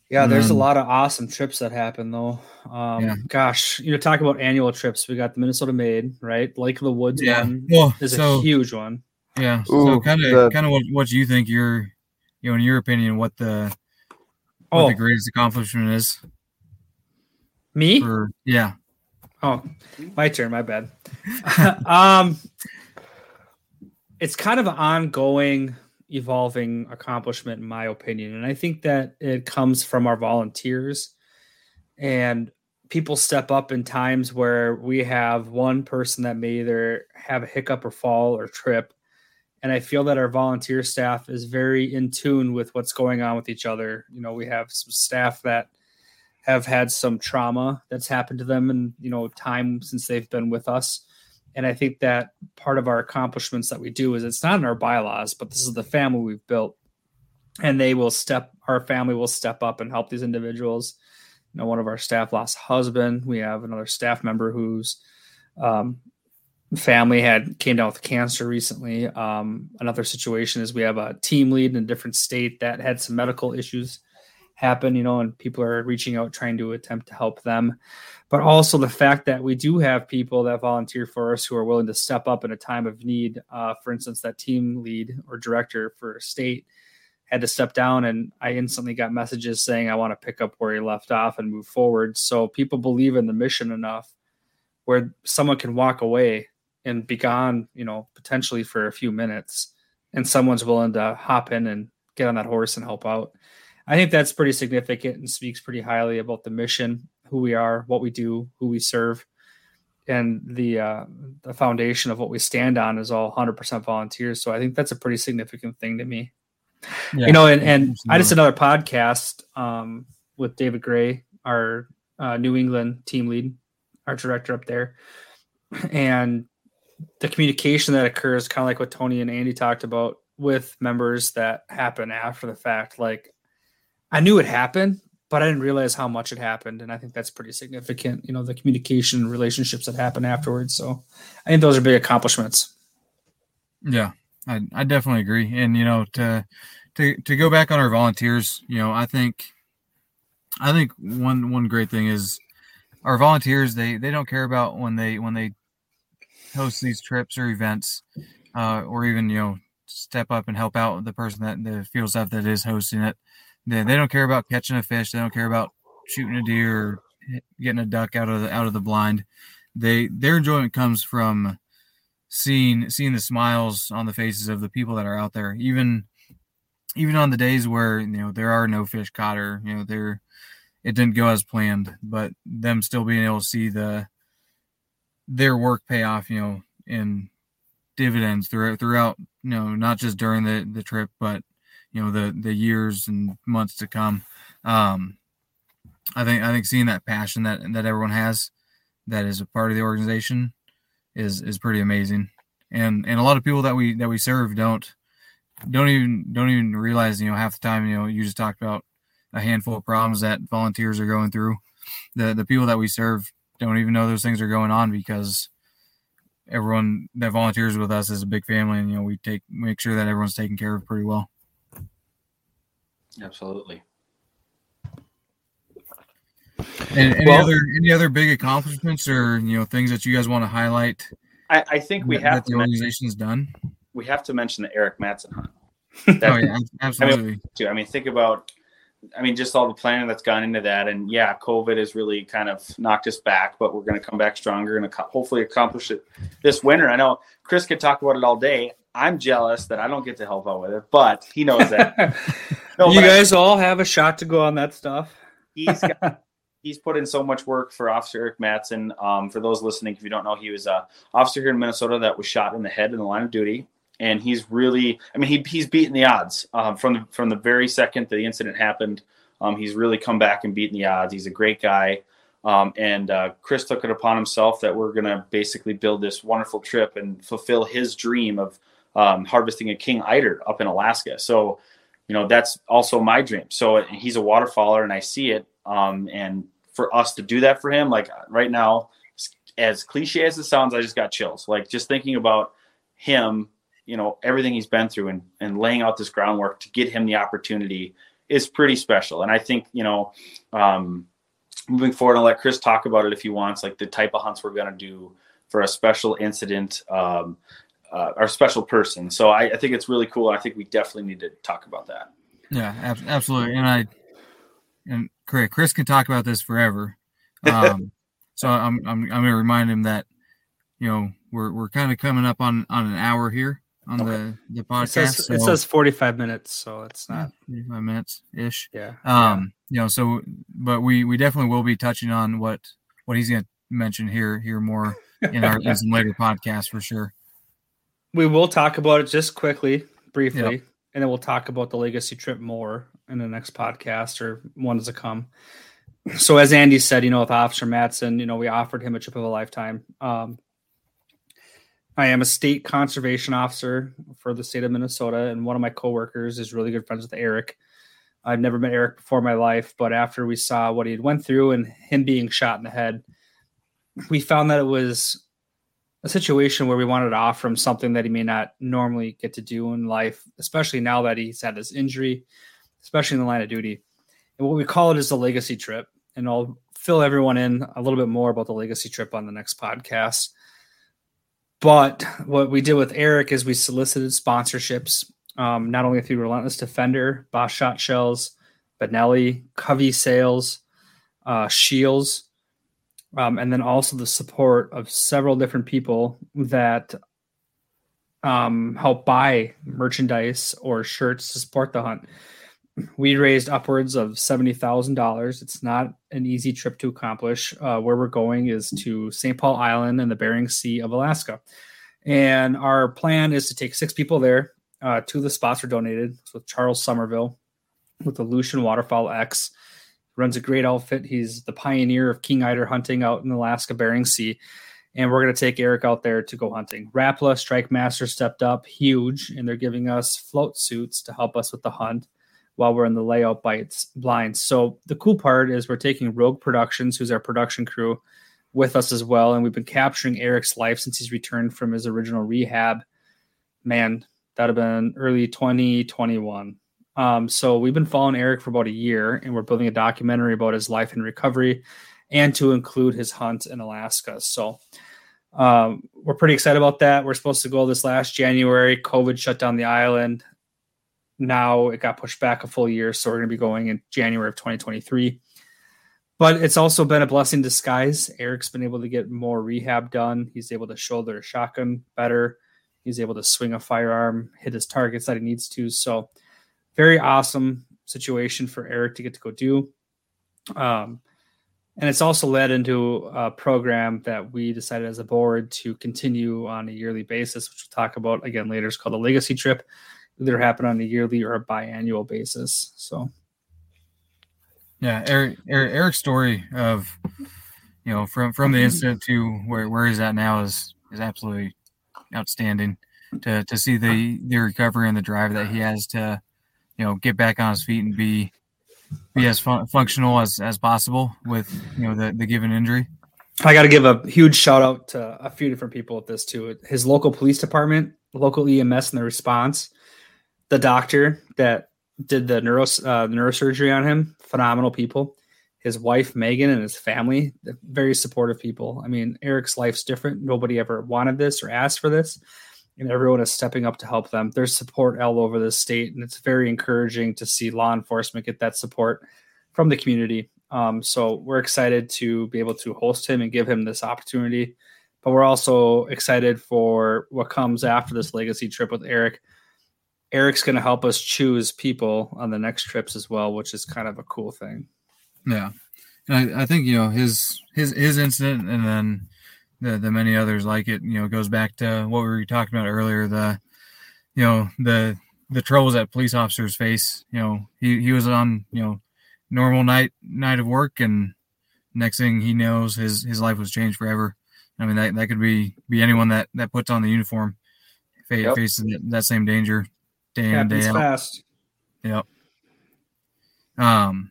Speaker 3: Yeah, there's a
Speaker 2: Um,
Speaker 3: lot of awesome trips that happen though. Um,
Speaker 2: Yeah.
Speaker 3: Gosh, you know, talk about annual trips. We got the Minnesota Made, right? Lake of the Woods
Speaker 2: Yeah.
Speaker 3: one
Speaker 2: Well,
Speaker 3: is
Speaker 2: so
Speaker 3: a huge one.
Speaker 2: yeah.
Speaker 5: Ooh,
Speaker 2: so kind of kind of what what you think your you know in your opinion what the what
Speaker 3: Oh,
Speaker 2: the greatest accomplishment is
Speaker 3: me?
Speaker 2: for yeah
Speaker 3: Oh, my turn. My bad. *laughs* *laughs* um, it's kind of an ongoing, evolving accomplishment, in my opinion, and I think that it comes from our volunteers and people step up in times where we have one person that may either have a hiccup or fall or trip. And I feel that our volunteer staff is very in tune with what's going on with each other. You know, we have some staff that have had some trauma that's happened to them and you know time since they've been with us and i think that part of our accomplishments that we do is it's not in our bylaws but this is the family we've built. And they will step our family will step up and help these individuals. You know one of our staff lost a husband. We have another staff member whose um, family had came down with cancer recently. Um, another situation is we have a team lead in a different state that had some medical issues happen, you know, and people are reaching out trying to attempt to help them. But also the fact that we do have people that volunteer for us who are willing to step up in a time of need. Uh, for instance, that team lead or director for state had to step down, and I instantly got messages saying, I want to pick up where he left off and move forward. So people believe in the mission enough where someone can walk away and be gone, you know, potentially for a few minutes, and someone's willing to hop in and get on that horse and help out. I think that's pretty significant and speaks pretty highly about the mission, who we are, what we do, who we serve, and the uh, the foundation of what we stand on is all 100% volunteers. So I think that's a pretty significant thing to me.
Speaker 2: Yeah,
Speaker 3: you know, and, and I just did another podcast um, with David Gray, our uh, New England team lead, our director up there, and the communication that occurs, kind of like what Tony and Andy talked about with members that happen after the fact. Like, I knew it happened, but I didn't realize how much it happened, and I think that's pretty significant. You know, the communication relationships that happen afterwards. So, I think those are big accomplishments.
Speaker 2: Yeah, I, I definitely agree. And you know, to to to go back on our volunteers, you know, I think I think one one great thing is our volunteers. They they don't care about when they when they host these trips or events, uh, or even you know step up and help out the person that the field staff that is hosting it. They they don't care about catching a fish. They don't care about shooting a deer or getting a duck out of the out of the blind. They their enjoyment comes from seeing seeing the smiles on the faces of the people that are out there even even on the days where you know there are no fish caught or you know there it didn't go as planned but them still being able to see the their work pay off you know in dividends throughout throughout you know not just during the the trip but you know the the years and months to come. Um i think i think seeing that passion that that everyone has that is a part of the organization is is pretty amazing. And and a lot of people that we that we serve don't don't even don't even realize you know half the time you know you just talked about a handful of problems that volunteers are going through. The the people that we serve don't even know those things are going on because everyone that volunteers with us is a big family and you know we take make sure that everyone's taken care of pretty well
Speaker 4: Absolutely.
Speaker 2: and any
Speaker 3: Well-
Speaker 2: other any other big accomplishments or you know things that you guys want to highlight
Speaker 4: I, I think we
Speaker 2: that,
Speaker 4: have
Speaker 2: that the
Speaker 4: mention,
Speaker 2: organization's done
Speaker 4: we have to mention the Eric Matson hunt. *laughs*
Speaker 2: oh yeah absolutely
Speaker 4: too. I mean, think about, I mean, just all the planning that's gone into that, and yeah, COVID has really kind of knocked us back, but we're going to come back stronger and hopefully accomplish it this winter. I know Chris could talk about it all day. I'm jealous that I don't get to help out with it, but he knows that. *laughs* No,
Speaker 3: you
Speaker 4: but I-
Speaker 3: guys all have a shot to go on that stuff.
Speaker 4: he's got, *laughs* he's put in so much work for Officer Eric Matson. Um, for those listening, if you don't know, he was a officer here in Minnesota that was shot in the head in the line of duty, and he's really, I mean, he he's beaten the odds um, from the from the very second the incident happened. Um, he's really come back and beaten the odds. He's a great guy. Um, and uh, Chris took it upon himself that we're going to basically build this wonderful trip and fulfill his dream of um, harvesting a king eider up in Alaska. So, you know, that's also my dream. So he's a waterfowler, and I see it. Um, and for us to do that for him, like right now, as cliche as it sounds, I just got chills. Like just thinking about him, you know, everything he's been through and, and laying out this groundwork to get him the opportunity is pretty special. And I think, you know, um, moving forward, I'll let Chris talk about it if he wants, like the type of hunts we're going to do for a special incident, um, uh, our special person. So I, I, think it's really cool. I think we definitely need to talk about that.
Speaker 2: Yeah, ab- absolutely. And I, and Chris can talk about this forever. Um, *laughs* so I'm, I'm, I'm going to remind him that, you know, we're, we're kind of coming up on, on an hour here on okay. the, the podcast. It
Speaker 3: says, so, it says 45 minutes. So it's not
Speaker 2: 45 minutes ish.
Speaker 3: Yeah.
Speaker 2: Um, yeah. you know, so, but we, we definitely will be touching on what, what he's going to mention here, here more in our *laughs* in some later podcasts for sure.
Speaker 3: We will talk about it just quickly, briefly, yep. and then we'll talk about the legacy trip more in the next podcast or ones to come. So, as Andy said, you know, with Officer Matson, you know, we offered him a trip of a lifetime. Um, I am a state conservation officer for the state of Minnesota, and one of my coworkers is really good friends with Eric. I've never met Eric before in my life, but after we saw what he had went through and him being shot in the head, we found that it was a situation where we wanted to offer him something that he may not normally get to do in life, especially now that he's had this injury, especially in the line of duty. And what we call it is the legacy trip. And I'll fill everyone in a little bit more about the legacy trip on the next podcast. But what we did with Eric is we solicited sponsorships, um, not only through Relentless Defender, Boss Shot Shells, Benelli, Covey Sales, uh, Shields, um, and then also the support of several different people that um, help buy merchandise or shirts to support the hunt. We raised upwards of seventy thousand dollars. It's not an easy trip to accomplish. Uh, where we're going is to St. Paul Island and the Bering Sea of Alaska, and our plan is to take six people there. Uh, two of the spots are donated with Charles Somerville with the Lucian Waterfowl X runs a great outfit. He's the pioneer of king eider hunting out in Alaska Bering Sea. And we're going to take Eric out there to go hunting. Rapala Strike Master stepped up huge, and they're giving us float suits to help us with the hunt while we're in the layout bites blinds. So the cool part is we're taking Rogue Productions, who's our production crew, with us as well. And we've been capturing Eric's life since he's returned from his original rehab. Man, that'd have been early 2021. Um, so we've been following Eric for about a year, and we're building a documentary about his life and recovery, and to include his hunt in Alaska. So um, we're pretty excited about that. We're supposed to go this last January. COVID shut down the island. Now it got pushed back a full year, so we're going to be going in January of 2023. But it's also been a blessing disguise. Eric's been able to get more rehab done. He's able to shoulder a shotgun better. He's able to swing a firearm, hit his targets that he needs to. So very awesome situation for Eric to get to go do. Um, and it's also led into a program that we decided as a board to continue on a yearly basis, which we'll talk about again later. It's called a legacy trip. Either happen on a yearly or a biannual basis. So,
Speaker 2: yeah, Eric, Eric, Eric's story of you know from from the incident to where where he's at now is is absolutely outstanding. To to see the the recovery and the drive that he has to you know get back on his feet and be be as fun- functional as as possible with you know the the given injury.
Speaker 3: I got to give a huge shout out to a few different people at this too. His local police department, local EMS, and the response. The doctor that did the neuro uh, neurosurgery on him, phenomenal people. His wife Megan and his family, very supportive people. I mean, Eric's life's different. Nobody ever wanted this or asked for this and everyone is stepping up to help them. There's support all over the state, and it's very encouraging to see law enforcement get that support from the community. Um, so we're excited to be able to host him and give him this opportunity. But we're also excited for what comes after this legacy trip with Eric. Eric's going to help us choose people on the next trips as well, which is kind of a cool thing.
Speaker 2: Yeah, and I, I think you know his his his incident, and then the, the many others like it. You know, goes back to what we were talking about earlier. The you know the the troubles that police officers face. You know, he he was on you know normal night night of work, and next thing he knows, his his life was changed forever. I mean, that that could be be anyone that that puts on the uniform yep. faces that, that, same danger day in day out.
Speaker 3: Fast.
Speaker 2: Yep. Um,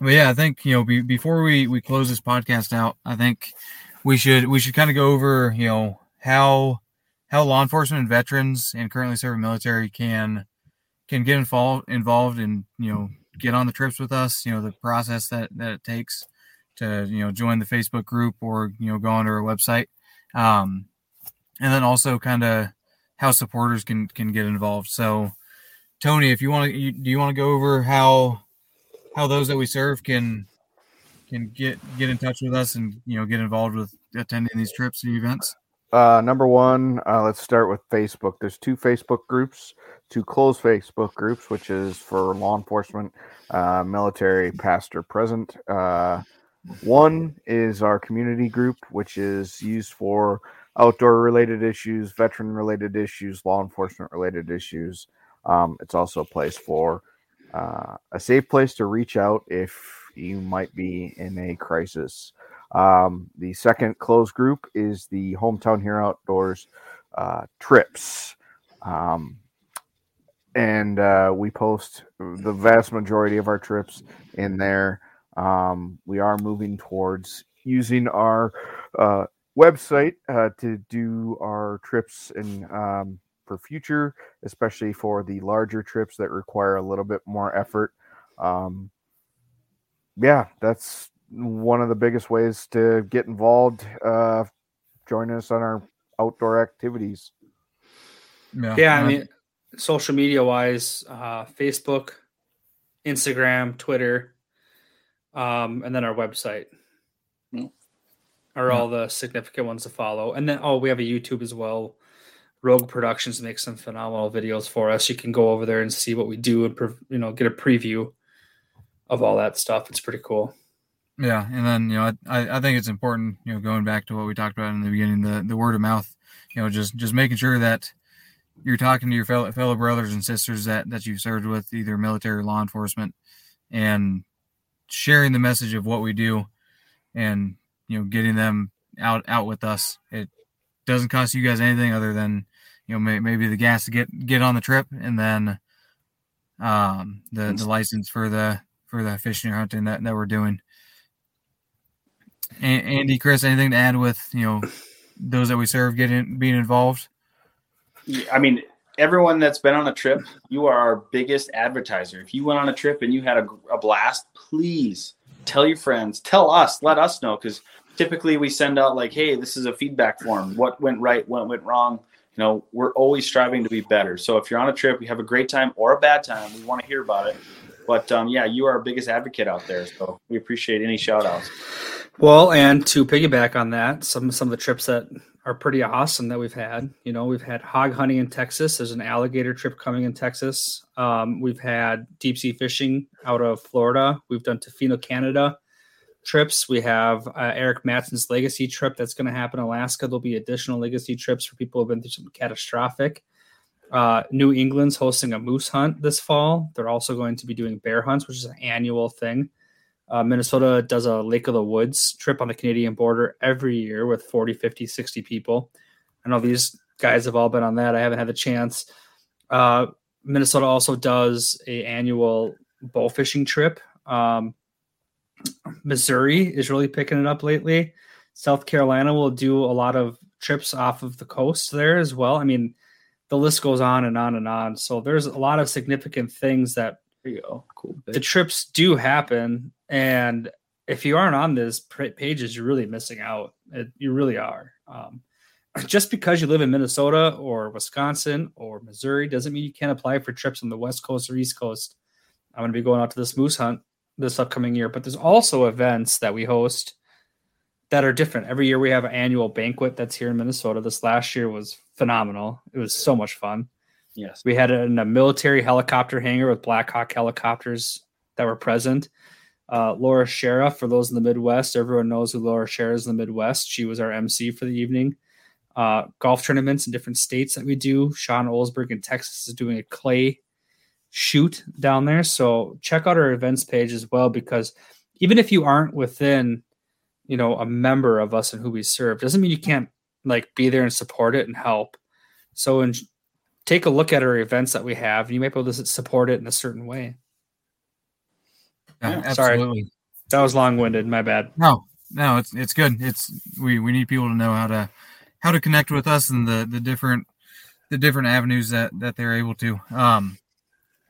Speaker 2: but yeah, I think you know be, before we we close this podcast out, I think we should we should kind of go over you know how how law enforcement and veterans and currently serving military can can get involved involved and you know get on the trips with us. You know the process that that it takes to you know join the Facebook group or you know go onto our website, um, and then also kind of how supporters can can get involved. So, Tony, if you want to, do you want to go over how how those that we serve can can get get in touch with us and you know get involved with attending these trips and events?
Speaker 5: Uh, number one, uh, let's start with Facebook. There's two Facebook groups, two closed Facebook groups, which is for law enforcement, uh, military, past or present. Uh, one is our community group, which is used for outdoor related issues, veteran related issues, law enforcement related issues. Um, it's also a place for uh, a safe place to reach out if you might be in a crisis. Um, the second closed group is the Hometown Hero Outdoors uh, trips. Um, and uh, we post the vast majority of our trips in there. Um, we are moving towards using our uh, website uh, to do our trips and um, for future, especially for the larger trips that require a little bit more effort. Um, yeah, that's one of the biggest ways to get involved. Uh, join us on our outdoor activities.
Speaker 3: Yeah, yeah I mean, social media wise, uh, Facebook, Instagram, Twitter, um, and then our website mm. are all the significant ones to follow. And then, oh, we have a YouTube as well. Rogue Productions makes some phenomenal videos for us. You can go over there and see what we do and you know get a preview of all that stuff. It's pretty cool.
Speaker 2: Yeah, and then you know I, I think it's important you know going back to what we talked about in the beginning the the word of mouth you know just just making sure that you're talking to your fellow fellow brothers and sisters that that you've served with either military or law enforcement and sharing the message of what we do and you know getting them out out with us it doesn't cost you guys anything other than you know may, maybe the gas to get get on the trip and then um the the license for the for the fishing or hunting that, that we're doing. Andy, Chris, anything to add with you know those that we serve getting being involved?
Speaker 4: I mean, everyone that's been on a trip, you are our biggest advertiser. If you went on a trip and you had a, a blast, please tell your friends, tell us, let us know because typically we send out like, hey, this is a feedback form. What went right? What went wrong? You know, we're always striving to be better. So if you're on a trip, you have a great time or a bad time, we want to hear about it. But um, yeah, you are our biggest advocate out there, so we appreciate any shout outs.
Speaker 3: Well, and to piggyback on that, some some of the trips that are pretty awesome that we've had. You know, we've had hog hunting in Texas. There's an alligator trip coming in Texas. Um, we've had deep sea fishing out of Florida. We've done Tofino, Canada trips. We have uh, Eric Matson's legacy trip that's going to happen in Alaska. There'll be additional legacy trips for people who've been through some catastrophic. Uh, New England's hosting a moose hunt this fall. They're also going to be doing bear hunts, which is an annual thing. Uh, Minnesota does a Lake of the Woods trip on the Canadian border every year with 40, 50, 60 people. I know these guys have all been on that. I haven't had the chance. Uh, Minnesota also does a annual bow fishing trip. Um, Missouri is really picking it up lately. South Carolina will do a lot of trips off of the coast there as well. I mean, the list goes on and on and on. So there's a lot of significant things that
Speaker 4: there you go. Cool.
Speaker 3: The trips do happen, and if you aren't on this pages, you're really missing out. It, you really are. Um, *clears throat* just because you live in Minnesota or Wisconsin or Missouri doesn't mean you can't apply for trips on the West Coast or East Coast. I'm going to be going out to this moose hunt this upcoming year, but there's also events that we host that are different. Every year we have an annual banquet that's here in Minnesota. This last year was phenomenal. It was so much fun.
Speaker 4: Yes.
Speaker 3: We had a, a military helicopter hangar with Black Hawk helicopters that were present. Uh, Laura Schara, for those in the Midwest, everyone knows who Laura Schara is in the Midwest. She was our MC for the evening. Uh, golf tournaments in different states that we do. Sean Olsberg in Texas is doing a clay shoot down there. So check out our events page as well, because even if you aren't within, you know, a member of us and who we serve, doesn't mean you can't like be there and support it and help. So and take a look at our events that we have. You might be able to support it in a certain way.
Speaker 2: Yeah, Sorry,
Speaker 3: that was long winded. My bad.
Speaker 2: No, no, it's it's good. It's we we need people to know how to how to connect with us and the the different the different avenues that that they're able to. Um,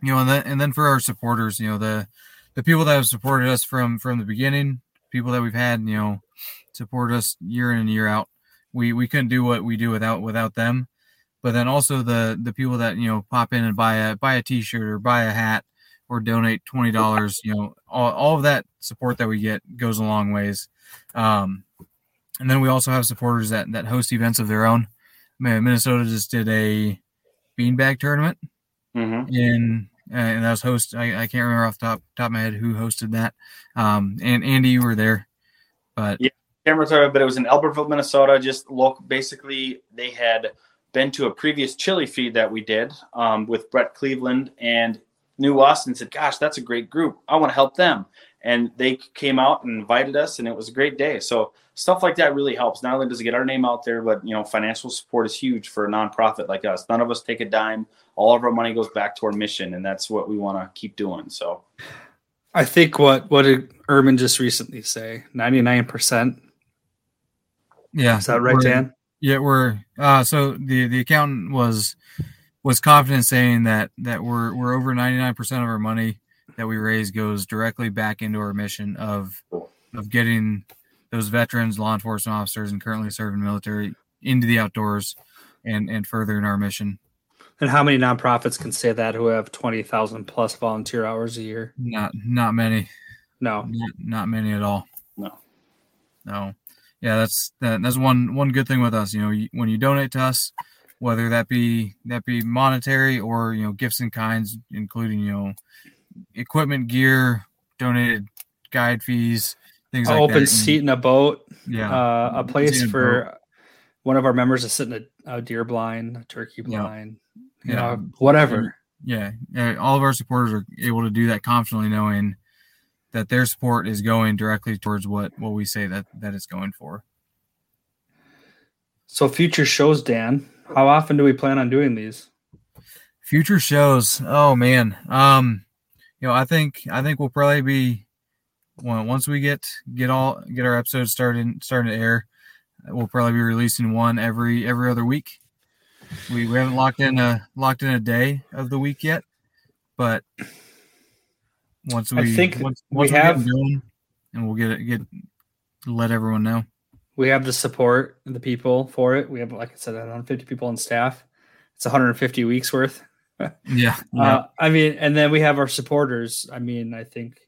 Speaker 2: you know, and then and then for our supporters, you know, the the people that have supported us from from the beginning, people that we've had, you know, support us year in and year out. We we couldn't do what we do without without them. But then also the the people that you know pop in and buy a buy a T-shirt or buy a hat or donate twenty dollars. You know, all, all of that support that we get goes a long ways. Um, and then we also have supporters that that host events of their own. Minnesota just did a beanbag tournament
Speaker 4: Mm-hmm.
Speaker 2: in and that was host. I, I can't remember off the top top of my head who hosted that. Um, and Andy, you were there, but
Speaker 4: Yeah. Camera sorry, but it was in Albertville, Minnesota. Just look, basically, they had been to a previous chili feed that we did um, with Brett Cleveland and us and said, "Gosh, that's a great group. I want to help them." And they came out and invited us, and it was a great day. So stuff like that really helps. Not only does it get our name out there, but you know, financial support is huge for a nonprofit like us. None of us take a dime. All of our money goes back to our mission, and that's what we want to keep doing. So
Speaker 3: I think what what did Erman just recently say? Ninety nine percent.
Speaker 2: yeah,
Speaker 3: Is that right, Dan?
Speaker 2: Yeah, we're uh so the the accountant was was confident saying that that we're we're over 99% of our money that we raise goes directly back into our mission of of getting those veterans, law enforcement officers and currently serving military into the outdoors and and furthering our mission.
Speaker 3: And how many nonprofits can say that who have twenty thousand plus volunteer hours a year?
Speaker 2: Not not many.
Speaker 3: No.
Speaker 2: Not, not many at all.
Speaker 4: No.
Speaker 2: No. Yeah, that's that, that's one one good thing with us. You know, you, when you donate to us, whether that be that be monetary or you know gifts and kinds, including you know equipment, gear, donated guide fees, things like
Speaker 3: open
Speaker 2: that.
Speaker 3: seat in a boat.
Speaker 2: Yeah.
Speaker 3: Uh, a place
Speaker 2: seat in a
Speaker 3: for one of our members to sit in a, a deer blind, a turkey
Speaker 2: Yeah.
Speaker 3: blind, you
Speaker 2: Yeah.
Speaker 3: know, whatever.
Speaker 2: yeah, yeah, all of our supporters are able to do that confidently, knowing that their support is going directly towards what what we say that that it's going for.
Speaker 3: So future shows, Dan. How often do we plan on doing these?
Speaker 2: Future shows. Oh man. Um, you know, I think I think we'll probably be well, once we get get all get our episodes started starting to air, we'll probably be releasing one every every other week. We, we haven't locked in a locked in a day of the week yet, but once
Speaker 3: I
Speaker 2: we
Speaker 3: think
Speaker 2: once,
Speaker 3: we
Speaker 2: once we, get
Speaker 3: have-
Speaker 2: going, and we'll get it get let everyone know.
Speaker 3: We have the support the people for it. We have, like I said, 150 people on staff. It's 150 weeks worth.
Speaker 2: Yeah, *laughs* yeah.
Speaker 3: Uh, I mean, and then we have our supporters. I mean, I think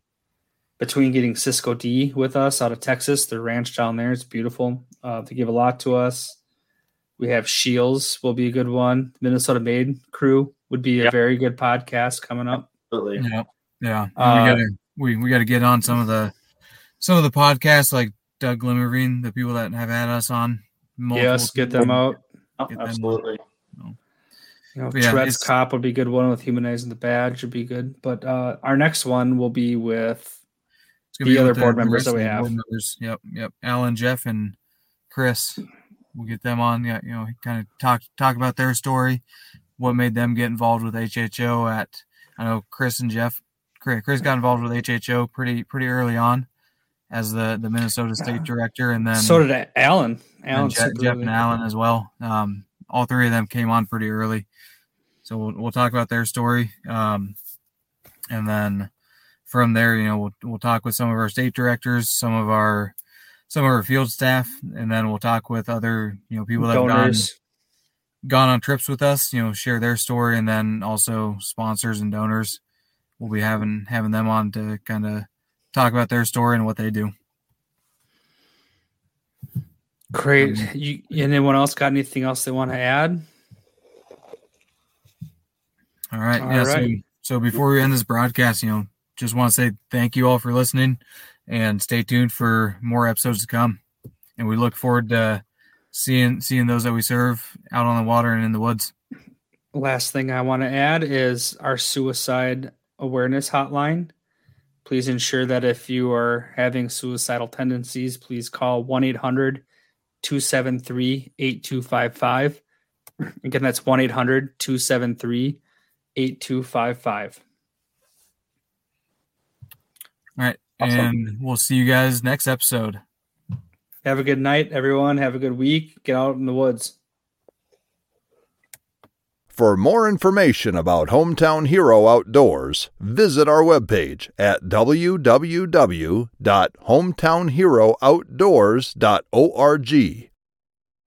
Speaker 3: between getting Cisco D with us out of Texas, the ranch down there, it's beautiful. Uh, they give a lot to us. We have Shields will be a good one. Minnesota Made crew would be a
Speaker 4: Yep.
Speaker 3: very good podcast coming up.
Speaker 4: absolutely.
Speaker 2: Yeah, yeah.
Speaker 3: Uh,
Speaker 2: we gotta we, we gotta get on some of the some of the podcasts like Doug Glimmerveen, the people that have had us on. multiple
Speaker 3: yes, get them out.
Speaker 4: Oh,
Speaker 2: Get them-
Speaker 4: absolutely.
Speaker 3: You know,
Speaker 2: yeah,
Speaker 3: Treads Cop would be a good one with humanizing the badge would be good. But uh, our next one will be with
Speaker 2: It's
Speaker 3: the
Speaker 2: be
Speaker 3: other
Speaker 2: with
Speaker 3: board members that we have.
Speaker 2: members. Yep, yep. Alan, Jeff, and Chris. We'll get them on. Yeah, you know, kind of talk talk about their story, what made them get involved with HHO. At I know Chris and Jeff. Chris got involved with HHO pretty pretty early on as the the Minnesota State director, and then
Speaker 3: so did Alan. Alan
Speaker 2: and Jeff, Jeff and Alan as well. Um, all three of them came on pretty early, so we'll, we'll talk about their story, um, and then from there, you know, we'll we'll talk with some of our state directors, some of our some of our field staff, and then we'll talk with other you know people that have gone gone on trips with us. You know, share their story, and then also sponsors and donors. We'll be having having them on to kind of talk about their story and what they do.
Speaker 3: Great. Um, you anyone else got anything else they want to add?
Speaker 2: All right.
Speaker 3: All
Speaker 2: yeah.
Speaker 3: right.
Speaker 2: So, so before we end this broadcast, you know, just want to say thank you all for listening and stay tuned for more episodes to come. And we look forward to seeing seeing those that we serve out on the water and in the woods.
Speaker 3: Last thing I want to add is our suicide awareness hotline. Please ensure that if you are having suicidal tendencies, please call 1 800 273 8255. Again, that's 1 800 273 8255.
Speaker 2: All right.
Speaker 3: Awesome.
Speaker 2: And we'll see you guys next episode.
Speaker 3: Have a good night, everyone. Have a good week. Get out in the woods.
Speaker 1: For more information about Hometown Hero Outdoors, visit our webpage at www.hometownherooutdoors.org.